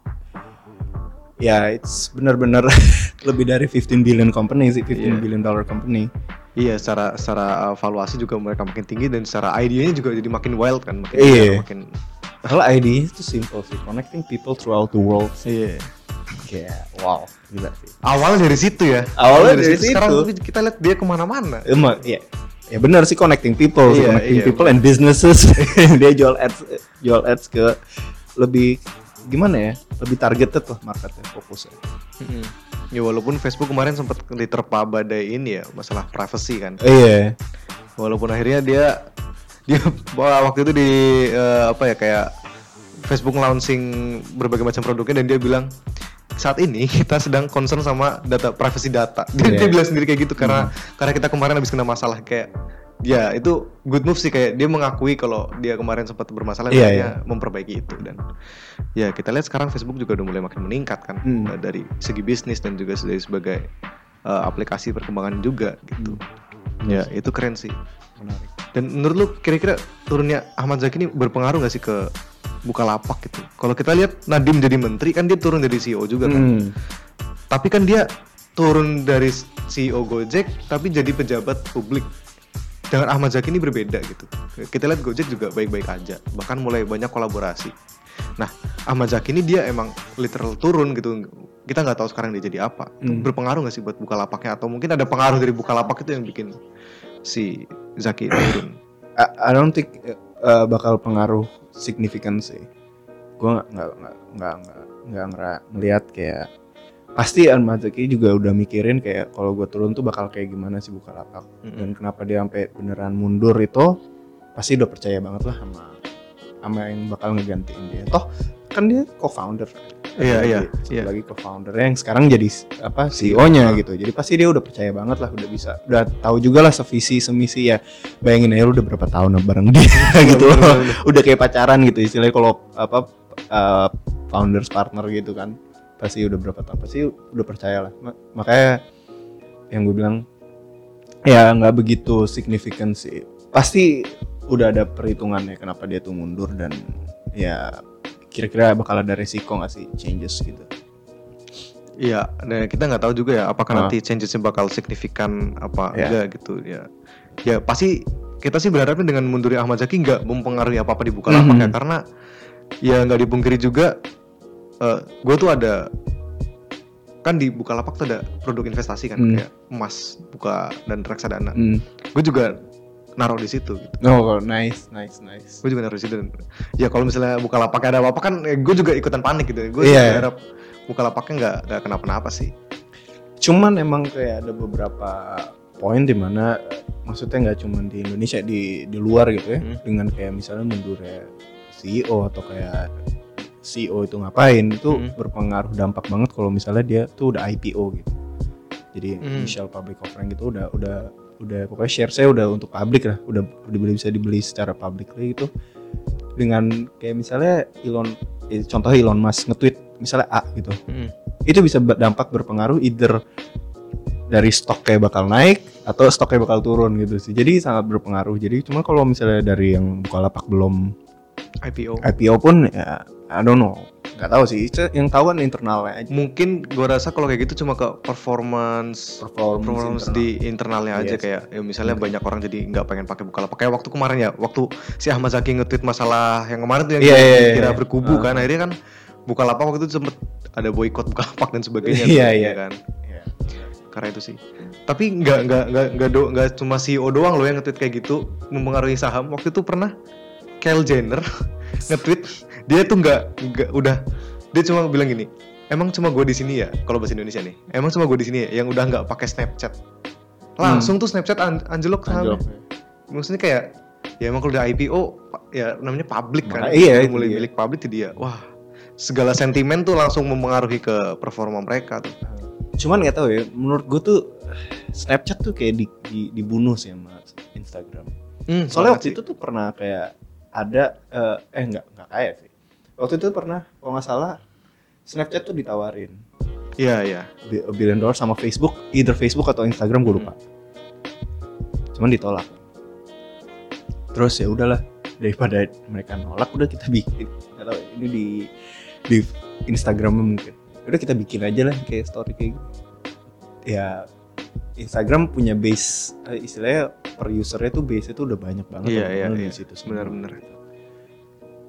Speaker 2: ya it's benar-benar lebih dari 15 billion company sih, 15
Speaker 1: Iya.
Speaker 2: billion dollar company.
Speaker 1: Iya, secara secara uh, valuasi juga mereka makin tinggi dan secara idenya juga jadi makin wild kan, makin
Speaker 2: Iya.
Speaker 1: makin
Speaker 2: Kalau ID itu simple sih, connecting people throughout the world.
Speaker 1: iya.
Speaker 2: Kayak wow, gila sih.
Speaker 1: Awalnya dari situ ya.
Speaker 2: Awalnya dari
Speaker 1: Sekarang
Speaker 2: situ.
Speaker 1: tapi kita lihat dia ke mana-mana.
Speaker 2: Emang ya, ya benar sih connecting people,
Speaker 1: Iya,
Speaker 2: connecting
Speaker 1: iya.
Speaker 2: people and businesses. Dia jual ads, jual ads ke lebih gimana ya, lebih targeted lah marketnya fokusnya.
Speaker 1: Mm-mm. Ya walaupun Facebook kemarin sempat diterpa badai ini ya masalah privacy kan.
Speaker 2: Iya.
Speaker 1: Walaupun akhirnya dia dia wah, waktu itu di eh, apa ya kayak Facebook launching berbagai macam produknya dan dia bilang saat ini kita sedang concern sama data privacy data. Dia,
Speaker 2: Iya.
Speaker 1: dia bilang sendiri kayak gitu karena karena kita kemarin habis kena masalah kayak ya itu good move sih kayak dia mengakui kalau dia kemarin sempat bermasalah
Speaker 2: Iya,
Speaker 1: dan dia
Speaker 2: iya.
Speaker 1: memperbaiki itu dan ya kita lihat sekarang Facebook juga udah mulai makin meningkat kan
Speaker 2: Hmm.
Speaker 1: eh, dari segi bisnis dan juga dari sebagai eh, aplikasi perkembangan juga gitu. Ya itu keren sih.
Speaker 2: Menarik.
Speaker 1: Dan menurut lu kira-kira turunnya Ahmad Zaki ini berpengaruh nggak sih ke Bukalapak gitu? Kalau kita lihat Nadim jadi menteri kan dia turun dari CEO juga kan.
Speaker 2: Hmm.
Speaker 1: Tapi kan dia turun dari CEO Gojek tapi jadi pejabat publik. Dengan Ahmad Zaki ini berbeda gitu. Kita lihat Gojek juga baik-baik aja, bahkan mulai banyak kolaborasi. Nah, Ahmad Zaki ini dia emang literal turun gitu. Kita nggak tahu sekarang dia jadi apa.
Speaker 2: Hmm.
Speaker 1: Berpengaruh nggak sih buat Bukalapaknya atau mungkin ada pengaruh dari Bukalapak itu yang bikin si Zaki turun?
Speaker 2: I, I don't think uh, bakal pengaruh signifikan sih. Gue nggak nggak nggak nggak nggak ngeliat kayak pasti Ahmad Zaki juga udah mikirin kayak kalau gue turun tuh bakal kayak gimana sih Bukalapak
Speaker 1: Mm-mm.
Speaker 2: dan kenapa dia sampai beneran mundur itu pasti udah percaya banget lah sama sama yang bakal ngegantiin dia. Toh kan dia co-founder.
Speaker 1: Iya, iya,
Speaker 2: Satu
Speaker 1: iya.
Speaker 2: lagi co-founder yang sekarang jadi apa CEO-nya gitu. Jadi pasti dia udah percaya banget lah, udah bisa, udah tahu juga lah sevisi semisi ya. Bayangin aja lu udah berapa tahun bareng dia gitu.
Speaker 1: Bener, bener.
Speaker 2: udah kayak pacaran gitu istilahnya kalau apa uh, founders partner gitu kan. Pasti udah berapa tahun, pasti udah percaya lah. Ma- Makanya yang gue bilang ya nggak begitu signifikan sih. Pasti udah ada perhitungannya kenapa dia tuh mundur dan ya kira-kira bakal ada resiko nggak sih changes gitu.
Speaker 1: Iya, dan kita nggak tahu juga ya apakah
Speaker 2: Ah.
Speaker 1: nanti changesnya bakal signifikan apa
Speaker 2: Iya.
Speaker 1: enggak gitu ya. Ya pasti kita sih berharapnya dengan mundurnya Ahmad Zaki nggak mempengaruhi apa apa di Bukalapak
Speaker 2: Mhm.
Speaker 1: ya karena ya nggak dipungkiri juga gue tuh ada kan di Bukalapak tuh ada produk investasi kan
Speaker 2: Hmm.
Speaker 1: kayak emas, buka dan reksadana.
Speaker 2: Hmm.
Speaker 1: Gue juga naruh di situ gitu.
Speaker 2: Oh, nice, nice, nice.
Speaker 1: Gue juga naruh di situ. Dan, ya kalau misalnya Bukalapak ada apa-apa kan, gue juga ikutan panik gitu. Gue
Speaker 2: Iya.
Speaker 1: berharap Bukalapaknya nggak nggak kenapa-napa sih.
Speaker 2: Cuman emang kayak ada beberapa poin di mana eh, maksudnya nggak cuma di Indonesia di di luar gitu ya
Speaker 1: Hmm.
Speaker 2: dengan kayak misalnya mundurnya CEO atau kayak CEO itu ngapain itu
Speaker 1: Hmm.
Speaker 2: berpengaruh dampak banget kalau misalnya dia tuh udah IPO gitu. Jadi
Speaker 1: Hmm.
Speaker 2: initial public offering gitu udah udah udah pokoknya share saya udah untuk publik lah, udah dibeli bisa dibeli secara publicly gitu. Dengan kayak misalnya Elon eh, contohnya Elon Musk nge-tweet misalnya A gitu itu bisa berdampak berpengaruh either dari stoknya bakal naik atau stoknya bakal turun gitu sih. Jadi sangat berpengaruh. Jadi cuma kalau misalnya dari yang Bukalapak belum
Speaker 1: IPO.
Speaker 2: IPO pun ya I don't know. Nggak tahu sih. Itu Yang tahu kan internalnya aja.
Speaker 1: Mungkin gue rasa kalau kayak gitu cuma ke performance
Speaker 2: Performance,
Speaker 1: performance
Speaker 2: internal.
Speaker 1: di internalnya aja
Speaker 2: Yes.
Speaker 1: kayak ya misalnya banyak orang jadi nggak pengen pakai Bukalapak kayak waktu kemarin ya waktu si Ahmad Zaki nge-tweet masalah yang kemarin tuh yang
Speaker 2: Iya, iya,
Speaker 1: kira
Speaker 2: iya.
Speaker 1: berkubu
Speaker 2: Ah.
Speaker 1: kan akhirnya kan Bukalapak waktu itu sempet ada boykot Bukalapak dan sebagainya
Speaker 2: Iya,
Speaker 1: tuh,
Speaker 2: iya.
Speaker 1: ya kan
Speaker 2: Iya.
Speaker 1: karena itu sih tapi nggak nggak nggak nggak do- nggak cuma CEO doang loh yang nge-tweet kayak gitu mempengaruhi saham waktu itu pernah Kyle Jenner nge-tweet dia tuh nggak nggak udah dia cuma bilang gini emang cuma gue di sini ya kalau bahasa Indonesia nih emang cuma gue di sini ya yang udah nggak pakai Snapchat langsung tuh Snapchat an- anjlok
Speaker 2: Anjlok.
Speaker 1: maksudnya kayak ya emang kalau udah IPO ya namanya publik kan
Speaker 2: iya, itu
Speaker 1: mulai
Speaker 2: dia.
Speaker 1: milik publik dia wah segala sentimen tuh langsung mempengaruhi ke performa mereka tuh
Speaker 2: Cuman nggak tahu ya. Menurut gue tuh Snapchat tuh kayak di, di- dibunuh sih sama Instagram.
Speaker 1: Hmm,
Speaker 2: Soalnya waktu
Speaker 1: sih.
Speaker 2: itu tuh pernah kayak ada eh, eh nggak nggak kayak sih. Waktu itu pernah kalau nggak salah Snapchat tuh ditawarin
Speaker 1: iya iya
Speaker 2: billion dollar sama Facebook, either Facebook atau Instagram gue lupa. Cuman ditolak. Terus ya udahlah daripada mereka nolak udah kita bikin nggak tahu ini di di Instagram mungkin udah kita bikin aja lah kayak story kayak gitu ya Instagram punya base eh, istilahnya per usernya tuh base itu udah banyak banget
Speaker 1: Iya,
Speaker 2: orang
Speaker 1: iya,
Speaker 2: di situ.
Speaker 1: Benar-benar.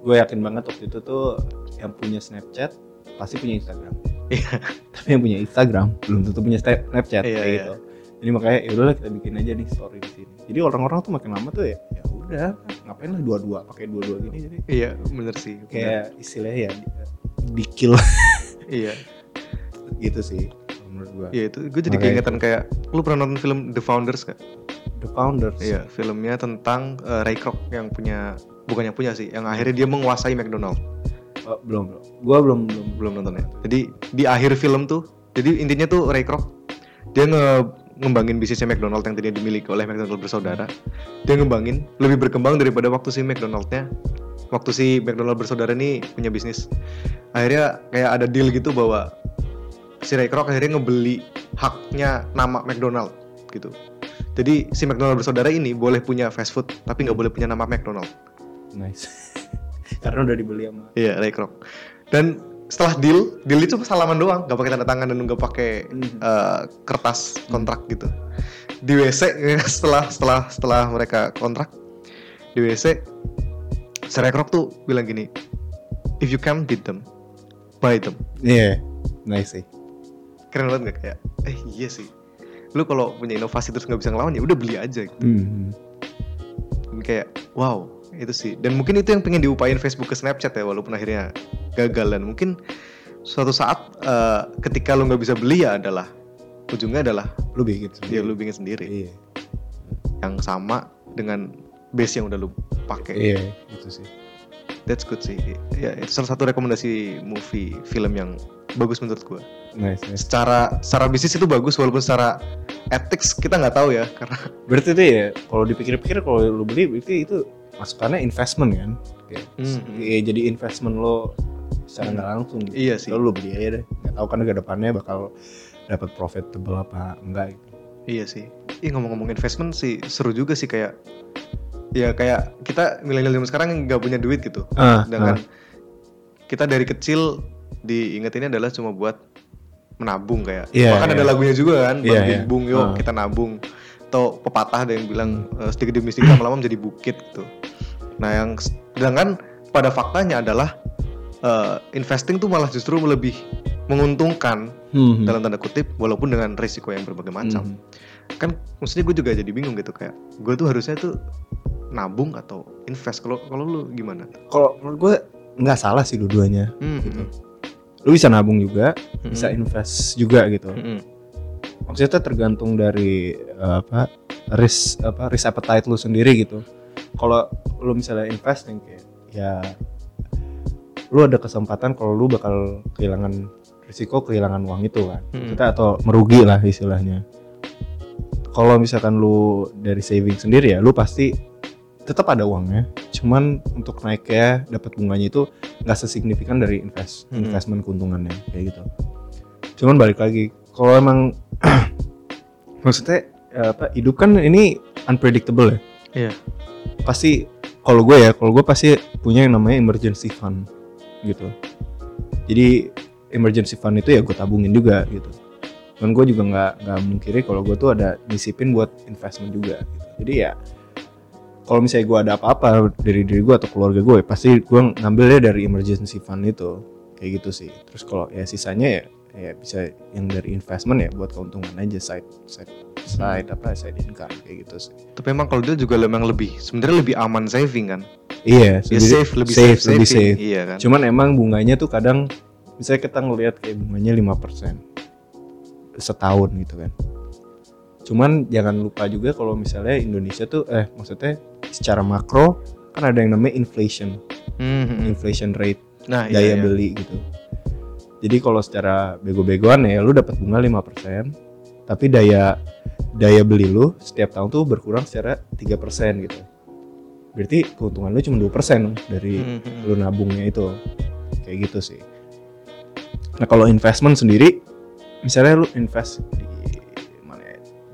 Speaker 2: gue yakin banget waktu itu tuh yang punya Snapchat pasti punya Instagram
Speaker 1: Iya.
Speaker 2: tapi yang punya Instagram belum tentu punya Snap- Snapchat
Speaker 1: Iya,
Speaker 2: kayak
Speaker 1: iya.
Speaker 2: gitu jadi makanya ya udahlah kita bikin aja nih story di sini jadi orang-orang tuh makin lama tuh ya ya udah ngapain lah dua-dua pakai dua-dua gini jadi
Speaker 1: iya bener sih bener.
Speaker 2: kayak istilahnya ya di, di kill
Speaker 1: iya
Speaker 2: gitu sih menurut gua.
Speaker 1: Iya itu gue jadi
Speaker 2: Makanya
Speaker 1: keingetan kayak lu pernah nonton film The Founders gak?
Speaker 2: the founders?
Speaker 1: Iya filmnya tentang eh, Ray Kroc yang punya bukan yang punya sih yang akhirnya dia menguasai McDonald.
Speaker 2: Oh, belum belum. Gua belum belum
Speaker 1: belum nonton ya. Jadi di akhir film tuh jadi intinya tuh Ray Kroc dia nge ngembangin bisnisnya McDonald yang tadinya dimiliki oleh McDonald bersaudara. Dia ngembangin lebih berkembang daripada waktu si McDonaldnya. Waktu si McDonald bersaudara ini punya bisnis. Akhirnya kayak ada deal gitu bahwa si Ray Kroc akhirnya ngebeli haknya nama McDonald gitu jadi si McDonald bersaudara ini boleh punya fast food tapi nggak boleh punya nama McDonald
Speaker 2: nice karena udah dibeli sama
Speaker 1: Iya, Ray Kroc. Dan setelah deal, deal itu salaman doang, nggak pakai tanda tangan dan nggak pakai
Speaker 2: Mhm.
Speaker 1: eh, kertas kontrak gitu. Di WC setelah setelah setelah mereka kontrak di WC, si Ray Kroc tuh bilang gini, if you can beat them, buy them.
Speaker 2: iya nice sih
Speaker 1: Keren banget nggak kayak, eh iya sih. Lu kalau punya inovasi terus nggak bisa ngelawan ya udah beli aja. Gitu.
Speaker 2: Hmm.
Speaker 1: Dan kayak, wow itu sih. Dan mungkin itu yang pengen diupain Facebook ke Snapchat ya, walaupun akhirnya gagal dan mungkin suatu saat eh, ketika lu nggak bisa beli ya adalah ujungnya adalah
Speaker 2: lu bikin
Speaker 1: dia
Speaker 2: sendiri
Speaker 1: lu bikin sendiri
Speaker 2: iya
Speaker 1: yang sama dengan base yang udah lu pakai.
Speaker 2: iya gitu sih
Speaker 1: That's good sih. Ya itu salah satu rekomendasi movie film yang bagus menurut gua.
Speaker 2: nice nice
Speaker 1: Secara secara bisnis itu bagus walaupun secara ethics kita nggak tahu ya karena
Speaker 2: berarti itu ya kalau dipikir-pikir kalau lu beli berarti itu masukannya investment kan Kayak,
Speaker 1: Hmm.
Speaker 2: iya, jadi investment lo secara nggak langsung gitu.
Speaker 1: iya sih.
Speaker 2: Lalu lu beli aja deh nggak tahu kan ke depannya bakal dapat profitable apa enggak gitu
Speaker 1: Iya sih. Ih ngomong-ngomong investment sih seru juga sih kayak ya kayak kita milenial zaman sekarang nggak punya duit gitu.
Speaker 2: ah,
Speaker 1: Sedangkan kita dari kecil diingetinnya adalah cuma buat menabung kayak.
Speaker 2: Iya,
Speaker 1: Bahkan
Speaker 2: iya.
Speaker 1: ada lagunya juga kan, Bang
Speaker 2: iya.
Speaker 1: Bung yuk
Speaker 2: Ah.
Speaker 1: kita nabung. Atau pepatah ada yang bilang eh, sedikit demi sedikit lama-lama menjadi bukit gitu. Nah yang sedangkan pada faktanya adalah eh, investing tuh malah justru lebih menguntungkan
Speaker 2: Hmm.
Speaker 1: dalam tanda kutip walaupun dengan risiko yang berbagai macam.
Speaker 2: Hmm.
Speaker 1: Kan maksudnya gue juga jadi bingung gitu kayak gue tuh harusnya tuh nabung atau invest. Kalau kalau lu gimana?
Speaker 2: Kalau menurut gue nggak salah sih dua-duanya.
Speaker 1: Hmm,
Speaker 2: Gitu. Lu bisa nabung juga,
Speaker 1: hmm,
Speaker 2: bisa invest juga gitu.
Speaker 1: hmm, hmm.
Speaker 2: Maksudnya tergantung dari eh, apa risk apa risk appetite lu sendiri gitu. Kalau lu misalnya investing kayak ya lu ada kesempatan kalau lu bakal kehilangan risiko kehilangan uang itu kan.
Speaker 1: Hmm.
Speaker 2: Maksudnya atau merugi lah istilahnya. Kalau misalkan lu dari saving sendiri ya, lu pasti tetap ada uangnya. Cuman untuk naiknya dapat bunganya itu nggak sesignifikan dari invest
Speaker 1: Hmm.
Speaker 2: investment keuntungannya kayak gitu. Cuman balik lagi, kalau emang maksudnya eh, apa hidup kan ini unpredictable ya.
Speaker 1: Iya.
Speaker 2: Pasti kalau gue ya, kalau gue pasti punya yang namanya emergency fund gitu. Jadi emergency fund itu ya gue tabungin juga gitu. Dan gue juga nggak nggak mungkiri kalau gue tuh ada disipin buat investment juga. Gitu. Jadi ya kalau misalnya gue ada apa-apa dari diri gue atau keluarga gue, pasti gue ngambilnya dari emergency fund itu kayak gitu sih. Terus kalau ya sisanya ya ya bisa yang dari investment ya buat keuntungan aja side side side apa side income kayak gitu sih.
Speaker 1: Tapi emang kalau dia juga memang lebih sebenarnya lebih aman saving kan?
Speaker 2: Iya,
Speaker 1: Ya
Speaker 2: sendiri-
Speaker 1: safe lebih
Speaker 2: safe,
Speaker 1: safe,
Speaker 2: lebih safe.
Speaker 1: Iya kan?
Speaker 2: Cuman emang bunganya tuh kadang misalnya kita ngelihat kayak bunganya 5% setahun gitu kan. Cuman jangan lupa juga kalau misalnya Indonesia tuh eh maksudnya secara makro kan ada yang namanya inflation,
Speaker 1: Hmm, hmm, hmm.
Speaker 2: inflation rate,
Speaker 1: Nah,
Speaker 2: daya
Speaker 1: iya, iya.
Speaker 2: beli gitu. Jadi kalau secara bego-begoan ya lu dapat bunga 5%, tapi daya daya beli lu setiap tahun tuh berkurang secara 3% gitu. Berarti keuntungan lu cuma 2% dari
Speaker 1: Hmm, hmm, hmm.
Speaker 2: lu nabungnya itu kayak gitu sih nah kalau investment sendiri misalnya lu invest di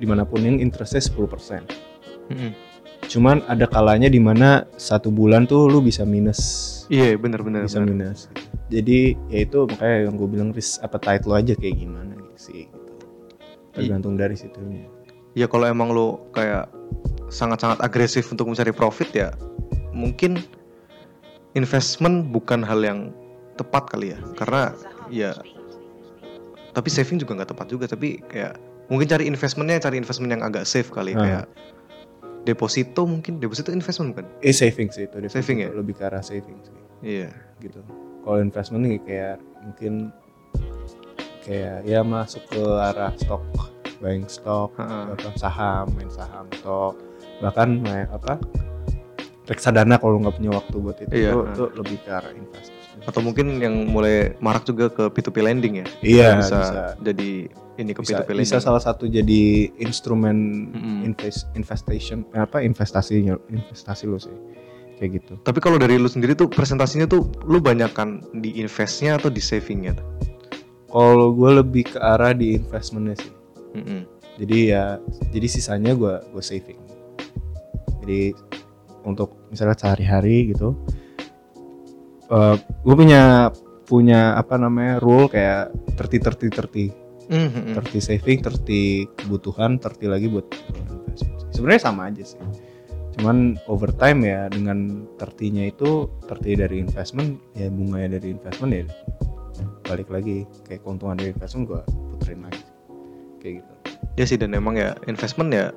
Speaker 2: di mana pun yang interestnya 10%
Speaker 1: Hmm,
Speaker 2: cuman ada kalanya di mana satu bulan tuh lu bisa minus.
Speaker 1: Iya benar-benar.
Speaker 2: bisa minus. Jadi ya itu makanya yang gue bilang risk appetite lo aja kayak gimana sih gitu. tergantung dari situnya.
Speaker 1: Ya kalau emang lo kayak sangat-sangat agresif untuk mencari profit ya mungkin investment bukan hal yang tepat kali ya. Karena ya tapi saving juga nggak tepat juga tapi kayak mungkin cari investmentnya cari investment yang agak safe kali
Speaker 2: Ah.
Speaker 1: kayak deposito mungkin deposito investment kan
Speaker 2: eh saving sih itu deposito.
Speaker 1: Saving ya?
Speaker 2: lebih ke arah saving sih
Speaker 1: iya
Speaker 2: gitu. Kalau investment nih kayak mungkin kayak ya masuk ke arah stok, buying
Speaker 1: Ha-ha.
Speaker 2: apa saham, main saham, stok, bahkan main apa reksadana kalau nggak punya waktu buat itu,
Speaker 1: Iya,
Speaker 2: itu, itu lebih ke arah investasi.
Speaker 1: Atau mungkin yang mulai marak juga ke P2P lending ya
Speaker 2: Iya,
Speaker 1: bisa,
Speaker 2: bisa.
Speaker 1: jadi ini ke
Speaker 2: bisa,
Speaker 1: P2P lending
Speaker 2: bisa salah satu jadi instrumen
Speaker 1: Mm-mm.
Speaker 2: invest investation apa investasinya investasi lo sih kayak gitu.
Speaker 1: Tapi kalau dari lu sendiri tuh presentasinya tuh lu banyakkan di investnya atau di savingnya?
Speaker 2: Kalau gue lebih ke arah di investmentnya sih.
Speaker 1: Mm-mm.
Speaker 2: jadi ya jadi sisanya gue gue saving jadi untuk misalnya sehari-hari gitu gue punya punya apa namanya rule kayak 30 30
Speaker 1: Mhm.
Speaker 2: 30 30 saving 30 kebutuhan 30 lagi buat investment sebenarnya sama aja sih. Cuman over time ya dengan 30 nya itu 30 dari investment ya bunganya dari investment ya balik lagi. Kayak keuntungan dari investment gue puterin lagi. Kayak gitu.
Speaker 1: Ya sih dan emang ya investment ya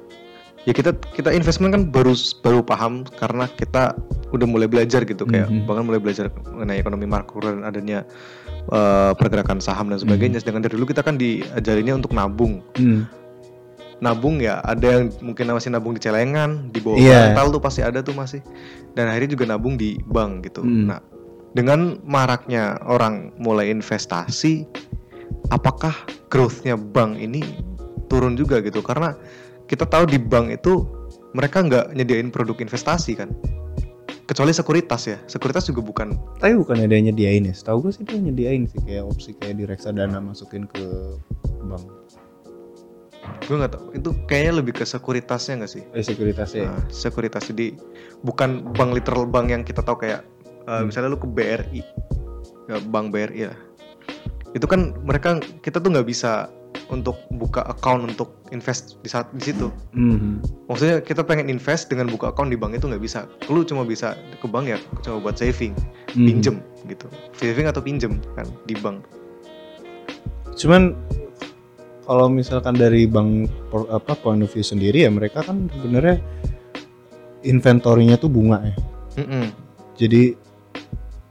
Speaker 1: ya kita kita investment kan baru baru paham karena kita udah mulai belajar gitu kayak
Speaker 2: Mhm.
Speaker 1: bahkan mulai belajar mengenai ekonomi makro dan adanya eh, pergerakan saham dan sebagainya. Sedangkan dari dulu kita kan diajarinnya untuk nabung.
Speaker 2: Hmm.
Speaker 1: Nabung ya ada yang mungkin masih nabung di celengan, di bawah bantal tuh pasti ada tuh masih. Dan akhirnya juga nabung di bank gitu.
Speaker 2: Hmm.
Speaker 1: Nah, dengan maraknya orang mulai investasi, apakah growth-nya bank ini turun juga gitu? Karena kita tahu di bank itu mereka nggak nyediain produk investasi kan, kecuali sekuritas ya. Sekuritas juga bukan.
Speaker 2: Tapi bukan ada yang nyediain ya. Setahu gue sih dia nyediain sih kayak opsi kayak di reksadana masukin ke bank.
Speaker 1: Gue nggak tahu. Itu kayaknya lebih ke sekuritasnya nggak sih?
Speaker 2: Eh sekuritasnya.
Speaker 1: Nah, sekuritas jadi bukan bank literal bank yang kita tahu kayak uh,
Speaker 2: Hmm.
Speaker 1: misalnya lu ke BRI, ya, bank BRI lah. Itu kan mereka kita tuh nggak bisa untuk buka account untuk invest di saat di situ.
Speaker 2: Mhm.
Speaker 1: Maksudnya kita pengen invest dengan buka account di bank itu nggak bisa. Lu cuma bisa ke bank ya cuma buat saving,
Speaker 2: Mhm.
Speaker 1: pinjem gitu. Saving atau pinjem kan di bank.
Speaker 2: Cuman kalau misalkan dari bank apa point of view sendiri ya mereka kan sebenarnya inventorinya tuh bunga ya.
Speaker 1: Mm-mm.
Speaker 2: Jadi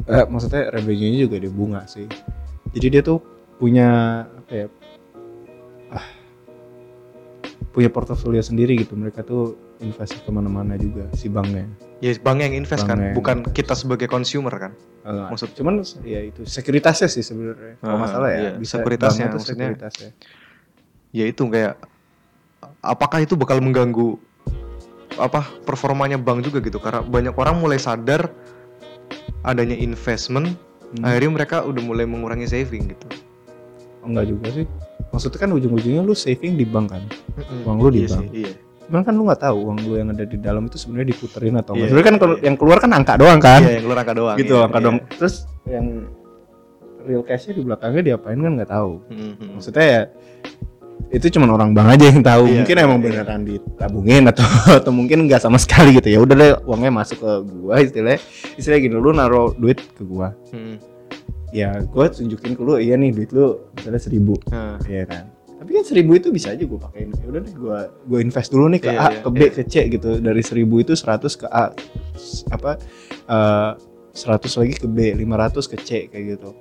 Speaker 2: eh, maksudnya revenue-nya juga dia bunga sih. Jadi dia tuh punya apa ya? Ah, punya portofolio sendiri gitu. Mereka tuh invest ke mana-mana juga si banknya.
Speaker 1: Ya bank yang invest
Speaker 2: Bank
Speaker 1: kan,
Speaker 2: yang
Speaker 1: bukan
Speaker 2: invest.
Speaker 1: kita sebagai consumer kan.
Speaker 2: Eh,
Speaker 1: Maksud-
Speaker 2: cuman ya itu sekuritasnya sih sebenarnya. Kalau
Speaker 1: Ah,
Speaker 2: masalah ya
Speaker 1: iya,
Speaker 2: bisa
Speaker 1: sekuritasnya
Speaker 2: tuh
Speaker 1: maksudnya.
Speaker 2: sekuritasnya.
Speaker 1: Ya itu kayak apakah itu bakal mengganggu apa performanya bank juga gitu karena banyak orang mulai sadar adanya investment
Speaker 2: Hmm.
Speaker 1: akhirnya mereka udah mulai mengurangi saving gitu.
Speaker 2: Oh, enggak juga sih. Maksudnya kan ujung-ujungnya lu saving di bank kan.
Speaker 1: Mm-mm.
Speaker 2: Uang lu di
Speaker 1: Iya
Speaker 2: bank.
Speaker 1: sih, Iya.
Speaker 2: Cuman kan lu nggak tahu uang lu yang ada di dalam itu sebenarnya diputerin atau enggak.
Speaker 1: Iya,
Speaker 2: Sebenarnya kan kalau
Speaker 1: iya.
Speaker 2: yang keluar kan angka doang kan.
Speaker 1: Iya, yang keluar angka doang.
Speaker 2: gitu
Speaker 1: iya,
Speaker 2: angka
Speaker 1: iya.
Speaker 2: doang. Terus yang real cash-nya di belakangnya diapain kan nggak tahu.
Speaker 1: Mm-mm.
Speaker 2: Maksudnya ya itu cuma orang bank aja yang tahu.
Speaker 1: Iya,
Speaker 2: mungkin emang
Speaker 1: iya.
Speaker 2: beneran ditabungin atau atau mungkin nggak sama sekali gitu ya. Udah deh uangnya masuk ke gua istilahnya. Istilahnya gini lu naruh duit ke gua.
Speaker 1: Mm-mm.
Speaker 2: Ya gua tunjukin ke lu iya nih duit lu misalnya seribu
Speaker 1: Nah,
Speaker 2: Iya kan. Tapi kan seribu itu bisa aja gue pakein. Ya udah deh gue gue invest dulu nih ke
Speaker 1: Iya,
Speaker 2: A,
Speaker 1: iya,
Speaker 2: ke B,
Speaker 1: iya.
Speaker 2: ke C gitu. Dari seribu itu 100 ke A, apa 100 lagi ke B, 500 ke C kayak gitu.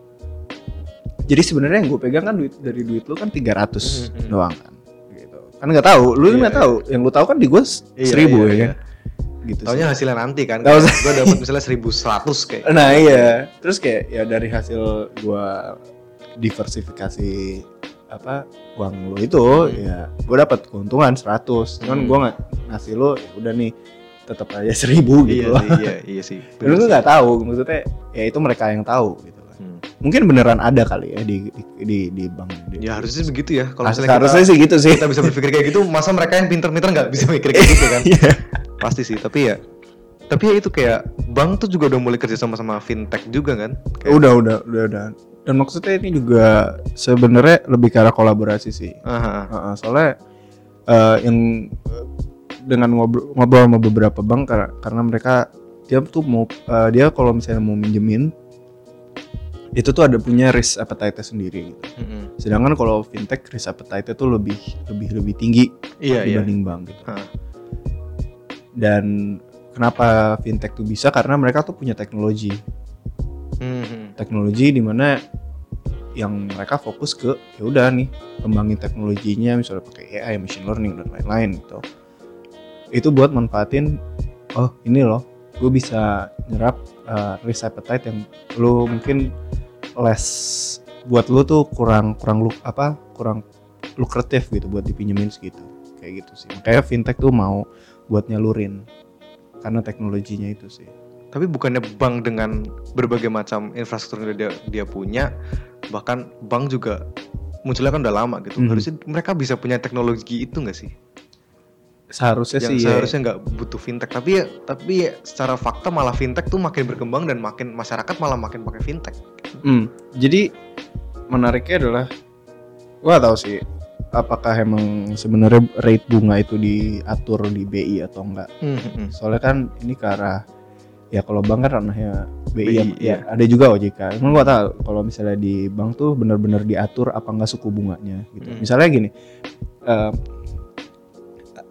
Speaker 2: Jadi sebenarnya yang gue pegang kan duit dari duit lu kan 300
Speaker 1: Mhm.
Speaker 2: doang kan. Gitu. Kan nggak tahu, lu
Speaker 1: Iya,
Speaker 2: nggak tahu. Yang lu tahu kan di gue
Speaker 1: Iya,
Speaker 2: seribu
Speaker 1: iya,
Speaker 2: ya
Speaker 1: iya.
Speaker 2: kan. Gitu
Speaker 1: Taunya
Speaker 2: sih.
Speaker 1: hasilnya nanti kan. Gue dapat misalnya 1100 kayak.
Speaker 2: Nah iya, terus kayak ya dari hasil gua diversifikasi apa uang lo itu
Speaker 1: Hmm.
Speaker 2: ya gue dapat keuntungan 100 cuman
Speaker 1: Hmm.
Speaker 2: gua nggak ngasih lo ya udah nih tetap aja seribu gitu
Speaker 1: Iya
Speaker 2: loh.
Speaker 1: iya, iya sih.
Speaker 2: Lu nggak tahu maksudnya ya itu mereka yang tahu gitu.
Speaker 1: Hmm.
Speaker 2: Mungkin beneran ada kali ya di di di, di bank. Di,
Speaker 1: Ya harusnya sih begitu ya. Kalau misalnya
Speaker 2: harusnya
Speaker 1: kita,
Speaker 2: sih gitu sih.
Speaker 1: kita bisa berpikir kayak gitu, masa mereka yang pinter-pinter nggak bisa mikir kayak gitu kan?
Speaker 2: Iya.
Speaker 1: Pasti sih, tapi ya tapi ya itu kayak bank tuh juga udah mulai kerja sama sama fintech juga kan? Kayak,
Speaker 2: udah udah udah udah. Dan maksudnya ini juga sebenarnya lebih ke arah kolaborasi sih.
Speaker 1: Aha.
Speaker 2: Heeh, soalnya eh, yang eh, dengan ngobrol, ngobrol sama beberapa bank karena, karena mereka dia tuh mau eh, dia kalau misalnya mau minjemin itu tuh ada punya risk appetite sendiri gitu.
Speaker 1: Mm-mm.
Speaker 2: Sedangkan kalau fintech risk appetite tuh lebih lebih lebih tinggi
Speaker 1: Iya iya.
Speaker 2: dibanding bank gitu. Dan kenapa fintech tuh bisa karena mereka tuh punya teknologi.
Speaker 1: Mhm.
Speaker 2: Teknologi di mana yang mereka fokus ke ya udah nih kembangin teknologinya misalnya pakai AI, machine learning dan lain-lain gitu. Itu buat manfaatin oh ini loh, gue bisa nyerap uh, risk appetite yang lu mungkin less buat lu tuh kurang kurang lu apa kurang lukratif gitu buat dipinjemin segitu kayak gitu sih. Makanya fintech tuh mau buat nyalurin karena teknologinya itu sih.
Speaker 1: Tapi bukannya bank dengan berbagai macam infrastruktur yang dia dia punya, bahkan bank juga munculnya kan udah lama gitu.
Speaker 2: Mhm.
Speaker 1: Harusnya mereka bisa punya teknologi itu nggak sih?
Speaker 2: Seharusnya
Speaker 1: yang
Speaker 2: sih ya.
Speaker 1: seharusnya nggak butuh fintech. Tapi ya, tapi ya secara fakta malah fintech tuh makin berkembang dan makin masyarakat malah makin pakai fintech.
Speaker 2: Hmm, jadi menariknya adalah gua tahu sih apakah emang sebenarnya rate bunga itu diatur di BI atau enggak.
Speaker 1: Mhm.
Speaker 2: Soalnya kan ini ke arah ya kalau bank kan ranahnya BI,
Speaker 1: BI,
Speaker 2: ya,
Speaker 1: iya.
Speaker 2: ya ada juga OJK. Emang gua tahu kalau misalnya di bank tuh benar-benar diatur apa enggak suku bunganya gitu.
Speaker 1: Hmm.
Speaker 2: Misalnya gini, eh,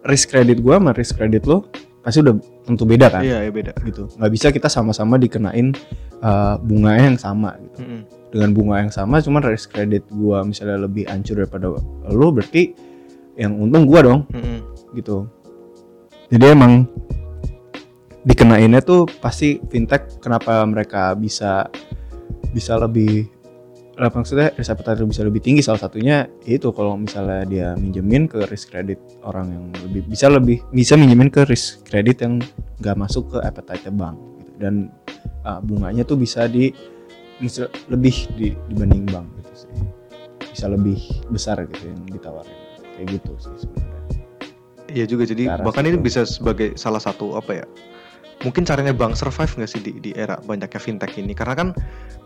Speaker 2: risk credit gua sama risk credit lo pasti udah tentu beda kan
Speaker 1: Iya, ya beda.
Speaker 2: gitu. Nggak bisa kita sama-sama dikenain eh, bunganya yang sama gitu
Speaker 1: Mhm.
Speaker 2: dengan bunga yang sama cuman risk credit gua misalnya lebih hancur daripada lo berarti yang untung gua dong
Speaker 1: Mhm.
Speaker 2: gitu jadi emang dikenainnya tuh pasti fintech kenapa mereka bisa bisa lebih apa maksudnya risk appetite bisa lebih tinggi salah satunya itu kalau misalnya dia minjemin ke risk credit orang yang lebih bisa lebih bisa minjemin ke risk credit yang nggak masuk ke appetite bank gitu. dan uh, bunganya tuh bisa di misal- lebih di, dibanding bank gitu sih bisa lebih besar gitu yang ditawarin kayak gitu sih sebenarnya
Speaker 1: Iya juga jadi
Speaker 2: arah
Speaker 1: bahkan ini
Speaker 2: situ.
Speaker 1: bisa sebagai salah satu apa ya mungkin caranya bank survive nggak sih di, di era banyaknya fintech ini karena kan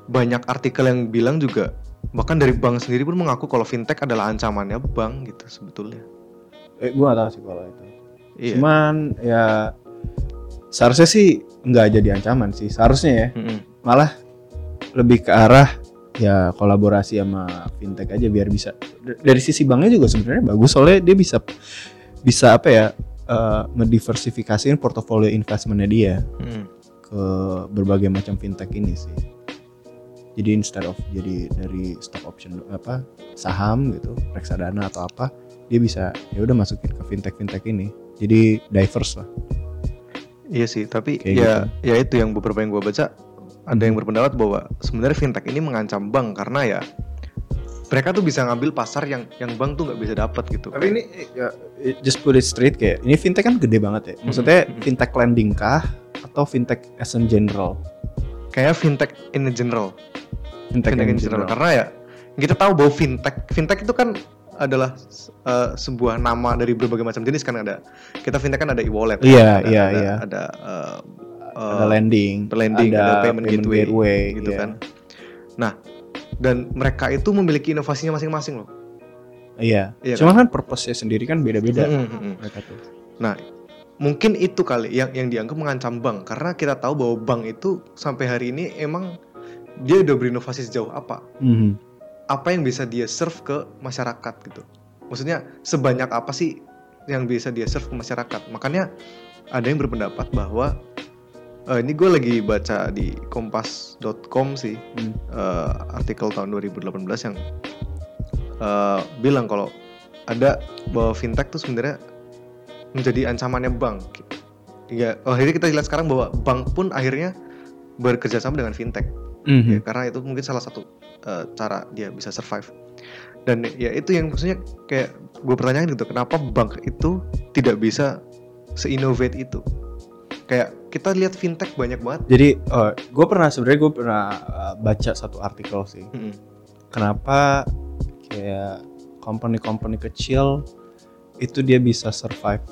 Speaker 1: banyak artikel yang bilang juga bahkan dari bank sendiri pun mengaku kalau fintech adalah ancamannya bank gitu sebetulnya
Speaker 2: Eh, gue gak tahu sih kalau itu.
Speaker 1: iya
Speaker 2: Cuman ya seharusnya sih nggak jadi ancaman sih. Seharusnya ya
Speaker 1: Mm-mm.
Speaker 2: malah lebih ke arah ya kolaborasi sama fintech aja biar bisa dari sisi banknya juga sebenarnya bagus soalnya dia bisa bisa apa ya eh, ngediversifikasiin portofolio investmentnya dia
Speaker 1: Mm-mm.
Speaker 2: ke berbagai macam fintech ini sih. Jadi instead of jadi dari stock option apa saham gitu, reksadana atau apa, dia bisa ya udah masukin ke fintech fintech ini. Jadi diverse lah.
Speaker 1: Iya sih, tapi
Speaker 2: Kayak
Speaker 1: ya ya itu yang beberapa yang gue baca ada yang berpendapat bahwa sebenarnya fintech ini mengancam bank karena ya mereka tuh bisa ngambil pasar yang yang bank tuh nggak bisa dapat gitu.
Speaker 2: Tapi ini ya just put it straight kayak ini fintech kan gede banget ya. Maksudnya
Speaker 1: Mhm.
Speaker 2: fintech lending kah atau fintech as in general?
Speaker 1: kayak fintech in general,
Speaker 2: Fintech,
Speaker 1: fintech
Speaker 2: in
Speaker 1: in general. Karena ya kita tahu bahwa fintech fintech itu kan adalah uh, sebuah nama dari berbagai macam jenis kan ada kita fintech kan ada e-wallet,
Speaker 2: Iya,
Speaker 1: ada,
Speaker 2: iya,
Speaker 1: ada,
Speaker 2: iya.
Speaker 1: ada uh,
Speaker 2: ada lending,
Speaker 1: lending, ada payment gateway, gitu
Speaker 2: iya.
Speaker 1: kan. Nah, dan mereka itu memiliki inovasinya masing-masing loh.
Speaker 2: Iya.
Speaker 1: Iya
Speaker 2: Cuma kan purpose-nya sendiri kan beda-beda
Speaker 1: Mm, mm, mm.
Speaker 2: mereka tuh.
Speaker 1: Nah, mungkin itu kali yang yang dianggap mengancam bank karena kita tahu bahwa bank itu sampai hari ini emang dia udah berinovasi sejauh apa?
Speaker 2: Mhm.
Speaker 1: Apa yang bisa dia serve ke masyarakat gitu. Maksudnya sebanyak apa sih yang bisa dia serve ke masyarakat? Makanya ada yang berpendapat bahwa eh, ini gue lagi baca di kompas.com sih
Speaker 2: Hmm.
Speaker 1: eh, artikel tahun 2018 yang eh, bilang kalau ada bahwa fintech tuh sebenarnya menjadi ancamannya bank. Gitu. Ya, oh, akhirnya kita lihat sekarang bahwa bank pun akhirnya bekerja sama dengan fintech,
Speaker 2: Mhm.
Speaker 1: ya, karena itu mungkin salah satu eh, cara dia bisa survive. Dan ya itu yang maksudnya kayak gue pertanyaan gitu, kenapa bank itu tidak bisa se-innovate itu? Kayak kita lihat fintech banyak banget.
Speaker 2: Jadi, gue pernah sebenarnya gue pernah uh, baca satu artikel sih.
Speaker 1: Mm-mm.
Speaker 2: Kenapa kayak company-company kecil itu dia bisa survive,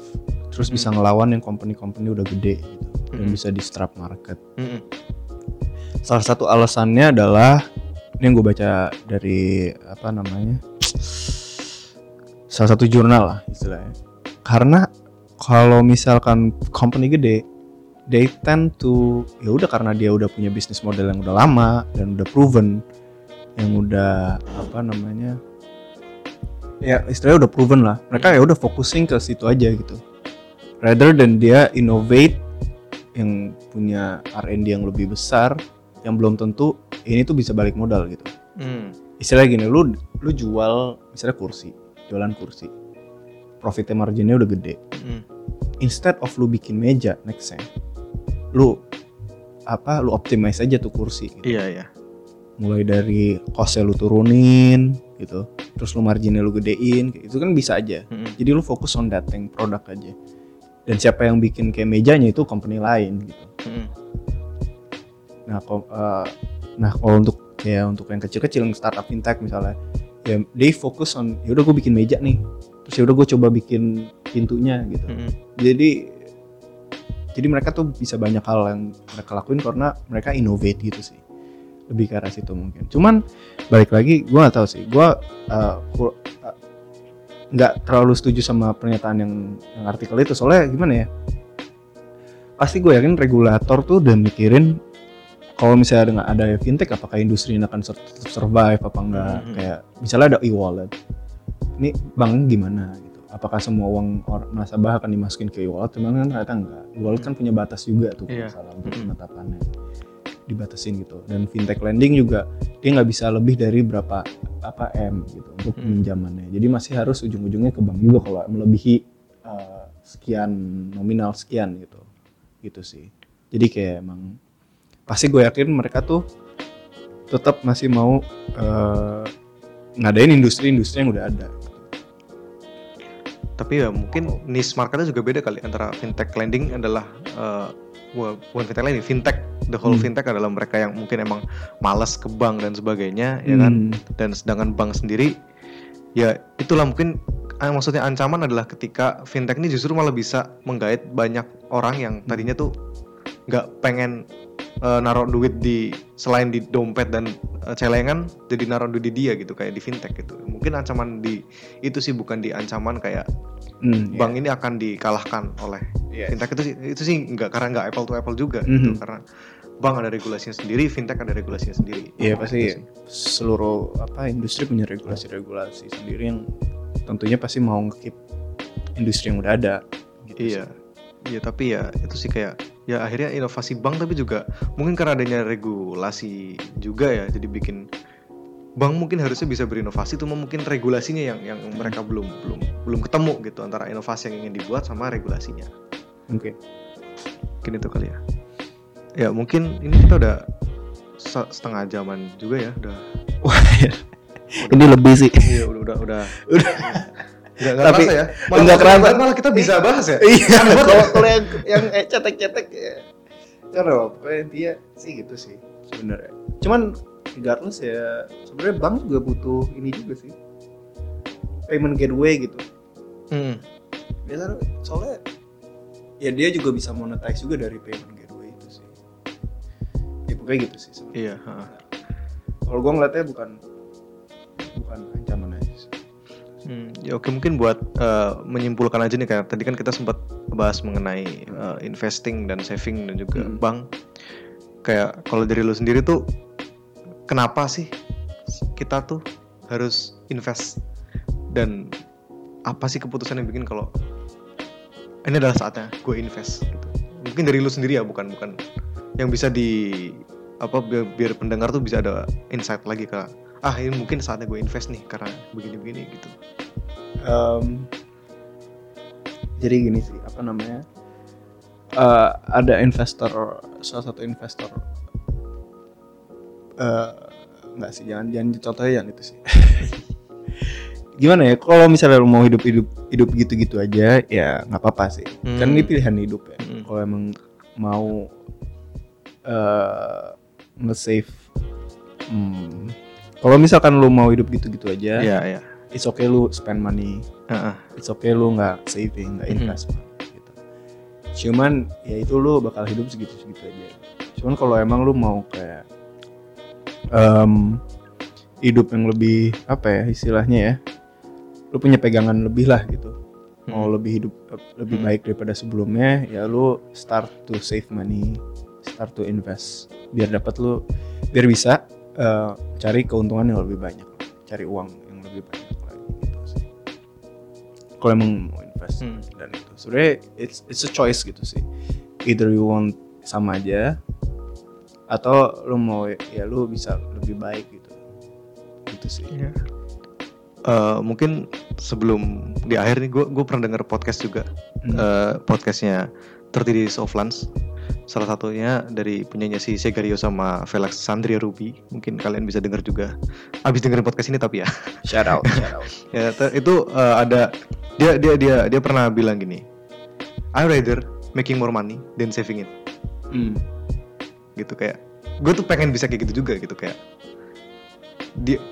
Speaker 2: terus bisa
Speaker 1: Hmm.
Speaker 2: ngelawan yang company-company udah gede gitu, dan
Speaker 1: Mm-mm.
Speaker 2: bisa disrupt market.
Speaker 1: Mm-mm.
Speaker 2: Salah satu alasannya adalah ini yang gue baca dari apa namanya, salah satu jurnal lah istilahnya. Karena kalau misalkan company gede, they tend to ya udah karena dia udah punya bisnis model yang udah lama dan udah proven, yang udah apa namanya, ya istilahnya udah proven lah. Mereka ya udah focusing ke situ aja gitu. Rather than dia innovate yang punya R&D yang lebih besar, yang belum tentu ini tuh bisa balik modal gitu
Speaker 1: Mm.
Speaker 2: istilahnya gini lu lu jual misalnya kursi jualan kursi profitnya marginnya udah gede
Speaker 1: Mm.
Speaker 2: instead of lu bikin meja nextnya lu apa lu optimize aja tuh kursi gitu.
Speaker 1: Iya iya.
Speaker 2: mulai dari costnya lu turunin gitu terus lu marginnya lu gedein itu kan bisa aja
Speaker 1: Mm-mm.
Speaker 2: jadi lu fokus on that thing produk aja dan siapa yang bikin kayak mejanya itu company lain gitu
Speaker 1: Mm-mm.
Speaker 2: Nah, ko- eh, nah kalau untuk kayak untuk yang kecil-kecil yang startup fintech misalnya, ya they focus on ya udah gue bikin meja nih, terus ya udah gue coba bikin pintunya gitu.
Speaker 1: Mm-mm.
Speaker 2: Jadi jadi mereka tuh bisa banyak hal yang mereka lakuin karena mereka innovate gitu sih. Lebih ke arah situ mungkin. Cuman balik lagi gue nggak tahu sih. Gue ku- eh, nggak terlalu setuju sama pernyataan yang, yang artikel itu soalnya gimana ya? Pasti gue yakin regulator tuh udah mikirin kalau misalnya dengan ada fintech apakah industri ini akan survive apa enggak
Speaker 1: Mhm.
Speaker 2: kayak misalnya ada e-wallet ini banknya gimana gitu apakah semua uang or- nasabah akan dimasukin ke e-wallet? Cuman kan ternyata enggak. E-wallet kan punya batas juga tuh kalau
Speaker 1: Iya.
Speaker 2: salah untuk penetapannya. Dibatasin gitu. Dan fintech lending juga dia nggak bisa lebih dari berapa apa m gitu untuk
Speaker 1: Mhm.
Speaker 2: pinjamannya. Jadi masih harus ujung-ujungnya ke bank juga kalau melebihi uh, sekian nominal sekian gitu. Gitu sih. Jadi kayak emang pasti gue yakin mereka tuh tetap masih mau uh, ngadain industri-industri yang udah ada
Speaker 1: Tapi ya mungkin niche marketnya juga beda kali antara fintech lending adalah eh, bu- bukan fintech lending, fintech the whole
Speaker 2: Hmm.
Speaker 1: fintech adalah mereka yang mungkin emang malas ke bank dan sebagainya, ya kan?
Speaker 2: Hmm.
Speaker 1: Dan sedangkan bank sendiri ya itulah mungkin ah, maksudnya ancaman adalah ketika fintech ini justru malah bisa menggait banyak orang yang tadinya tuh nggak pengen uh, naruh duit di selain di dompet dan uh, celengan jadi naruh duit di dia gitu kayak di fintech gitu mungkin ancaman di itu sih bukan di ancaman kayak
Speaker 2: Hmm,
Speaker 1: bank ini akan dikalahkan oleh
Speaker 2: Yes.
Speaker 1: fintech itu sih itu sih nggak karena nggak apple to apple juga gitu
Speaker 2: Mhm.
Speaker 1: karena bank ada regulasinya sendiri fintech ada regulasinya sendiri
Speaker 2: Iya pasti
Speaker 1: Gitu sih.
Speaker 2: seluruh apa industri punya regulasi-regulasi sendiri yang tentunya pasti mau ngekip industri yang udah ada. Gitu
Speaker 1: iya iya tapi ya itu sih kayak ya akhirnya inovasi bank tapi juga mungkin karena adanya regulasi juga ya jadi bikin bank mungkin harusnya bisa berinovasi cuma mungkin regulasinya yang yang mereka belum belum belum ketemu gitu antara inovasi yang ingin dibuat sama regulasinya.
Speaker 2: Oke.
Speaker 1: mungkin itu kali ya ya mungkin ini kita udah se- setengah jaman juga ya udah
Speaker 2: Wah, ya. ini lebih sih.
Speaker 1: iya udah udah udah
Speaker 2: Udah.
Speaker 1: Nggak nggak
Speaker 2: Tapi
Speaker 1: kerasa ya
Speaker 2: nggak kerasa.
Speaker 1: malah, malah kita bisa bahas ya
Speaker 2: Iya, kalau kalau yang yang eh, cetek-cetek ya. Cara apa dia sih gitu sih sebenarnya. Cuman regardless ya sebenarnya bank juga butuh ini juga sih. Payment gateway gitu.
Speaker 1: Hmm.
Speaker 2: Biasa soalnya ya dia juga bisa monetize juga dari payment gateway itu sih. Ya pokoknya gitu sih sebenarnya.
Speaker 1: iya ha.
Speaker 2: Kalau gua ngeliatnya bukan bukan.
Speaker 1: Hmm, ya oke mungkin buat eh, menyimpulkan aja nih kayak tadi kan kita sempat bahas mengenai eh, investing dan saving dan juga
Speaker 2: Hmm.
Speaker 1: bank. Kayak kalau dari lu sendiri tuh kenapa sih kita tuh harus invest dan apa sih keputusan yang bikin kalau ini adalah saatnya gue invest gitu. Mungkin dari lu sendiri ya bukan bukan yang bisa di apa biar, biar pendengar tuh bisa ada insight lagi ke ah ini mungkin saatnya gue invest nih karena begini-begini gitu.
Speaker 2: Em, jadi gini sih apa namanya Eh, ada investor salah satu investor eh nggak sih jangan jangan contohnya jangan itu sih gimana ya kalau misalnya lu mau hidup hidup hidup gitu gitu aja ya nggak apa apa sih kan
Speaker 1: Hmm.
Speaker 2: ini pilihan hidup ya
Speaker 1: Hmm.
Speaker 2: kalau emang mau eh nge-save hmm, kalau misalkan lu mau hidup gitu gitu aja
Speaker 1: Iya, iya.
Speaker 2: it's okay lu spend money
Speaker 1: Heeh.
Speaker 2: it's okay lu nggak saving nggak
Speaker 1: Mhm.
Speaker 2: investment gitu cuman ya itu lu bakal hidup segitu segitu aja cuman kalau emang lu mau kayak em, hidup yang lebih apa ya istilahnya ya lu punya pegangan lebih lah gitu mau
Speaker 1: Hmm.
Speaker 2: lebih hidup lebih
Speaker 1: Hmm.
Speaker 2: baik daripada sebelumnya ya lu start to save money start to invest biar dapat lu biar bisa eh, cari keuntungan yang lebih banyak cari uang yang lebih banyak lagi gitu sih kalau emang mau invest
Speaker 1: Hmm.
Speaker 2: dan itu sebenarnya it's it's a choice gitu sih either you want sama aja atau lu mau ya lu bisa lebih baik gitu gitu sih
Speaker 1: Iya. Eh, mungkin sebelum di akhir nih gue gue pernah denger podcast juga
Speaker 2: Hmm.
Speaker 1: eh, podcastnya 30 Days of Lunch salah satunya dari punyanya si Segario sama Felix Sandria Ruby. Mungkin kalian bisa denger juga abis dengerin podcast ini tapi ya.
Speaker 2: Shout out shout out.
Speaker 1: Ya itu eh, ada dia dia dia dia pernah bilang gini I rather making more money than saving it.
Speaker 2: Hmm.
Speaker 1: gitu kayak gue tuh pengen bisa kayak gitu juga gitu kayak dia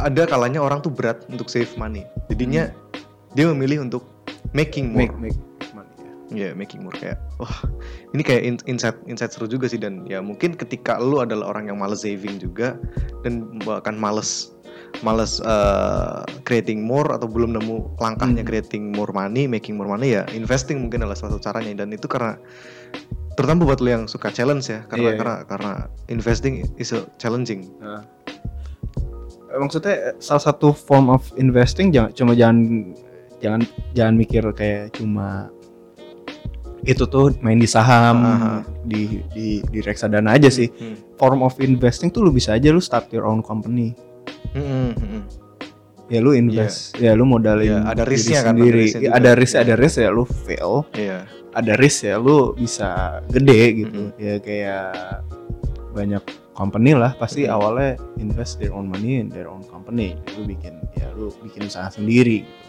Speaker 1: ada kalanya orang tuh berat untuk save money. Jadinya dia memilih untuk making more.
Speaker 2: Make make ya
Speaker 1: ya making more kayak wah ini kayak in- insight insight seru juga sih dan ya mungkin ketika lu adalah orang yang males saving juga dan bahkan males males uh, creating more atau belum nemu langkahnya
Speaker 2: Hmm.
Speaker 1: creating more money making more money ya investing mungkin adalah salah satu caranya dan itu karena terutama buat lu yang suka challenge ya karena
Speaker 2: Iya, iya.
Speaker 1: karena karena investing is a challenging.
Speaker 2: Eh, Maksudnya eh, salah satu form of investing jangan cuma jangan jangan jangan mikir kayak cuma itu tuh main di saham
Speaker 1: Aha.
Speaker 2: di di di reksadana aja sih.
Speaker 1: Hmm.
Speaker 2: Form of investing tuh lu bisa aja lu start your own company.
Speaker 1: Hmm, hmm, hmm.
Speaker 2: Ya lu invest, ya lu modalin
Speaker 1: Iya, ada risknya kan, ada
Speaker 2: sendiri. ada risk, ada risk ya lu fail,
Speaker 1: iya
Speaker 2: ada risk ya lu bisa gede gitu.
Speaker 1: Mm-mm.
Speaker 2: Ya kayak banyak company lah pasti
Speaker 1: Mm-mm.
Speaker 2: awalnya invest their own money in their own company. Lu bikin ya lu bikin usaha sendiri gitu.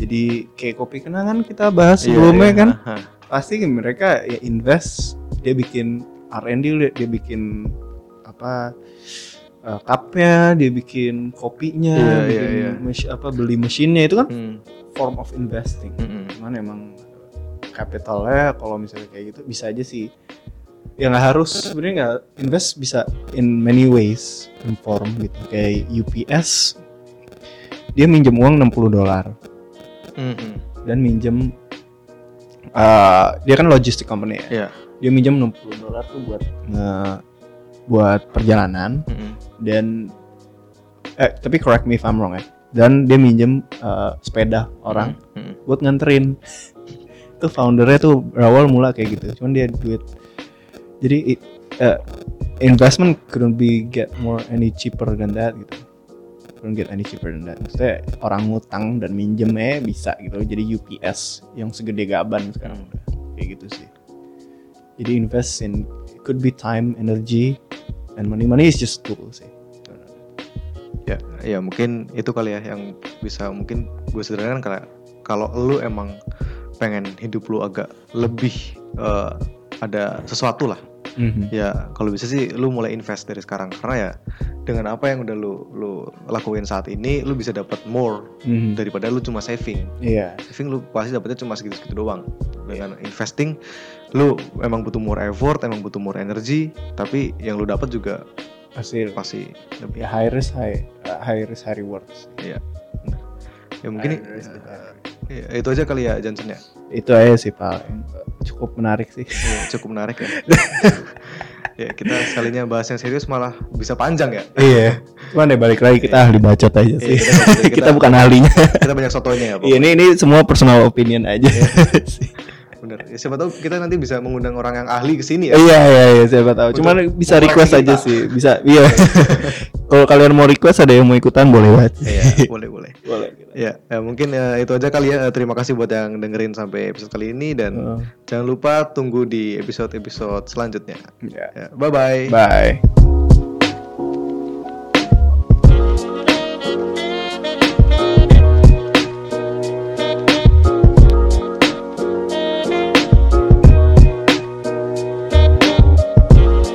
Speaker 2: Jadi kayak kopi kenangan kita bahas
Speaker 1: Iya,
Speaker 2: sebelumnya
Speaker 1: iya.
Speaker 2: kan
Speaker 1: Aha.
Speaker 2: pasti mereka ya invest dia bikin R&D dia- dia bikin apa uh, cupnya dia bikin kopinya
Speaker 1: Iya, iya,
Speaker 2: bikin
Speaker 1: iya.
Speaker 2: mes- apa beli mesinnya itu kan
Speaker 1: Hmm,
Speaker 2: form of investing
Speaker 1: hmm, hmm.
Speaker 2: cuman emang capitalnya kalau misalnya kayak gitu bisa aja sih ya nggak harus sebenarnya nggak invest bisa in many ways in form gitu kayak UPS dia minjem uang 60 dolar
Speaker 1: Mhm.
Speaker 2: dan minjem uh, dia kan logistic company ya
Speaker 1: Iya.
Speaker 2: dia minjem 60 dolar tuh buat nge buat perjalanan
Speaker 1: Mhm.
Speaker 2: dan eh tapi correct me if I'm wrong ya dan dia minjem uh, sepeda orang
Speaker 1: Mhm.
Speaker 2: buat nganterin itu foundernya tuh berawal mula kayak gitu cuman dia duit jadi it- uh, investment couldn't be get more any cheaper than that gitu couldn't get any cheaper than that. Maksudnya orang ngutang dan minjem eh bisa gitu. Jadi UPS yang segede gaban sekarang udah kayak gitu sih. Jadi invest in it could be time energy and money. Money is just tool sih.
Speaker 1: Ya ya mungkin itu kali ya yang bisa mungkin gue sederhanakan kayak kalau lu emang pengen hidup lu agak lebih eh, ada sesuatu lah
Speaker 2: Mhm.
Speaker 1: ya kalau bisa sih lu mulai invest dari sekarang. Karena ya dengan apa yang udah lu lu lakuin saat ini lu bisa dapat more
Speaker 2: Mhm.
Speaker 1: daripada lu cuma saving.
Speaker 2: Iya.
Speaker 1: Saving lu pasti dapetnya cuma segitu-segitu doang. Dengan investing lu emang butuh more effort emang butuh more energy tapi yang lu dapat juga
Speaker 2: pasti.
Speaker 1: pasti lebih
Speaker 2: ya high risk high uh, high risk high rewards.
Speaker 1: Ya benar. ya mungkin
Speaker 2: High risk, high
Speaker 1: ya, itu aja kali ya Johnson ya?
Speaker 2: Itu aja sih paling cukup menarik sih.
Speaker 1: Ya, cukup menarik ya. Ya kita sekalinya bahas yang serius malah bisa panjang ya.
Speaker 2: Iya. Cuman deh balik lagi kita ahli bacot aja sih.
Speaker 1: Iya, kita- kita-
Speaker 2: kita bukan ahlinya.
Speaker 1: kita banyak sotonya ya.
Speaker 2: Iya, ini ini semua personal opinion aja. Sih.
Speaker 1: bener. Ya, siapa tahu kita nanti bisa mengundang orang yang ahli ke sini ya.
Speaker 2: Iya iya iya siapa tahu. Cuman bisa request aja
Speaker 1: kita.
Speaker 2: sih. Bisa iya. Kalau kalian mau request ada yang mau ikutan boleh banget.
Speaker 1: Iya, boleh boleh.
Speaker 2: Boleh
Speaker 1: Ya, ya mungkin eh, itu aja kali ya. Eh, Terima kasih buat yang dengerin sampai episode kali ini dan
Speaker 2: Heeh.
Speaker 1: jangan lupa tunggu di episode-episode selanjutnya.
Speaker 2: Ya.
Speaker 1: Ya, bye bye.
Speaker 2: bye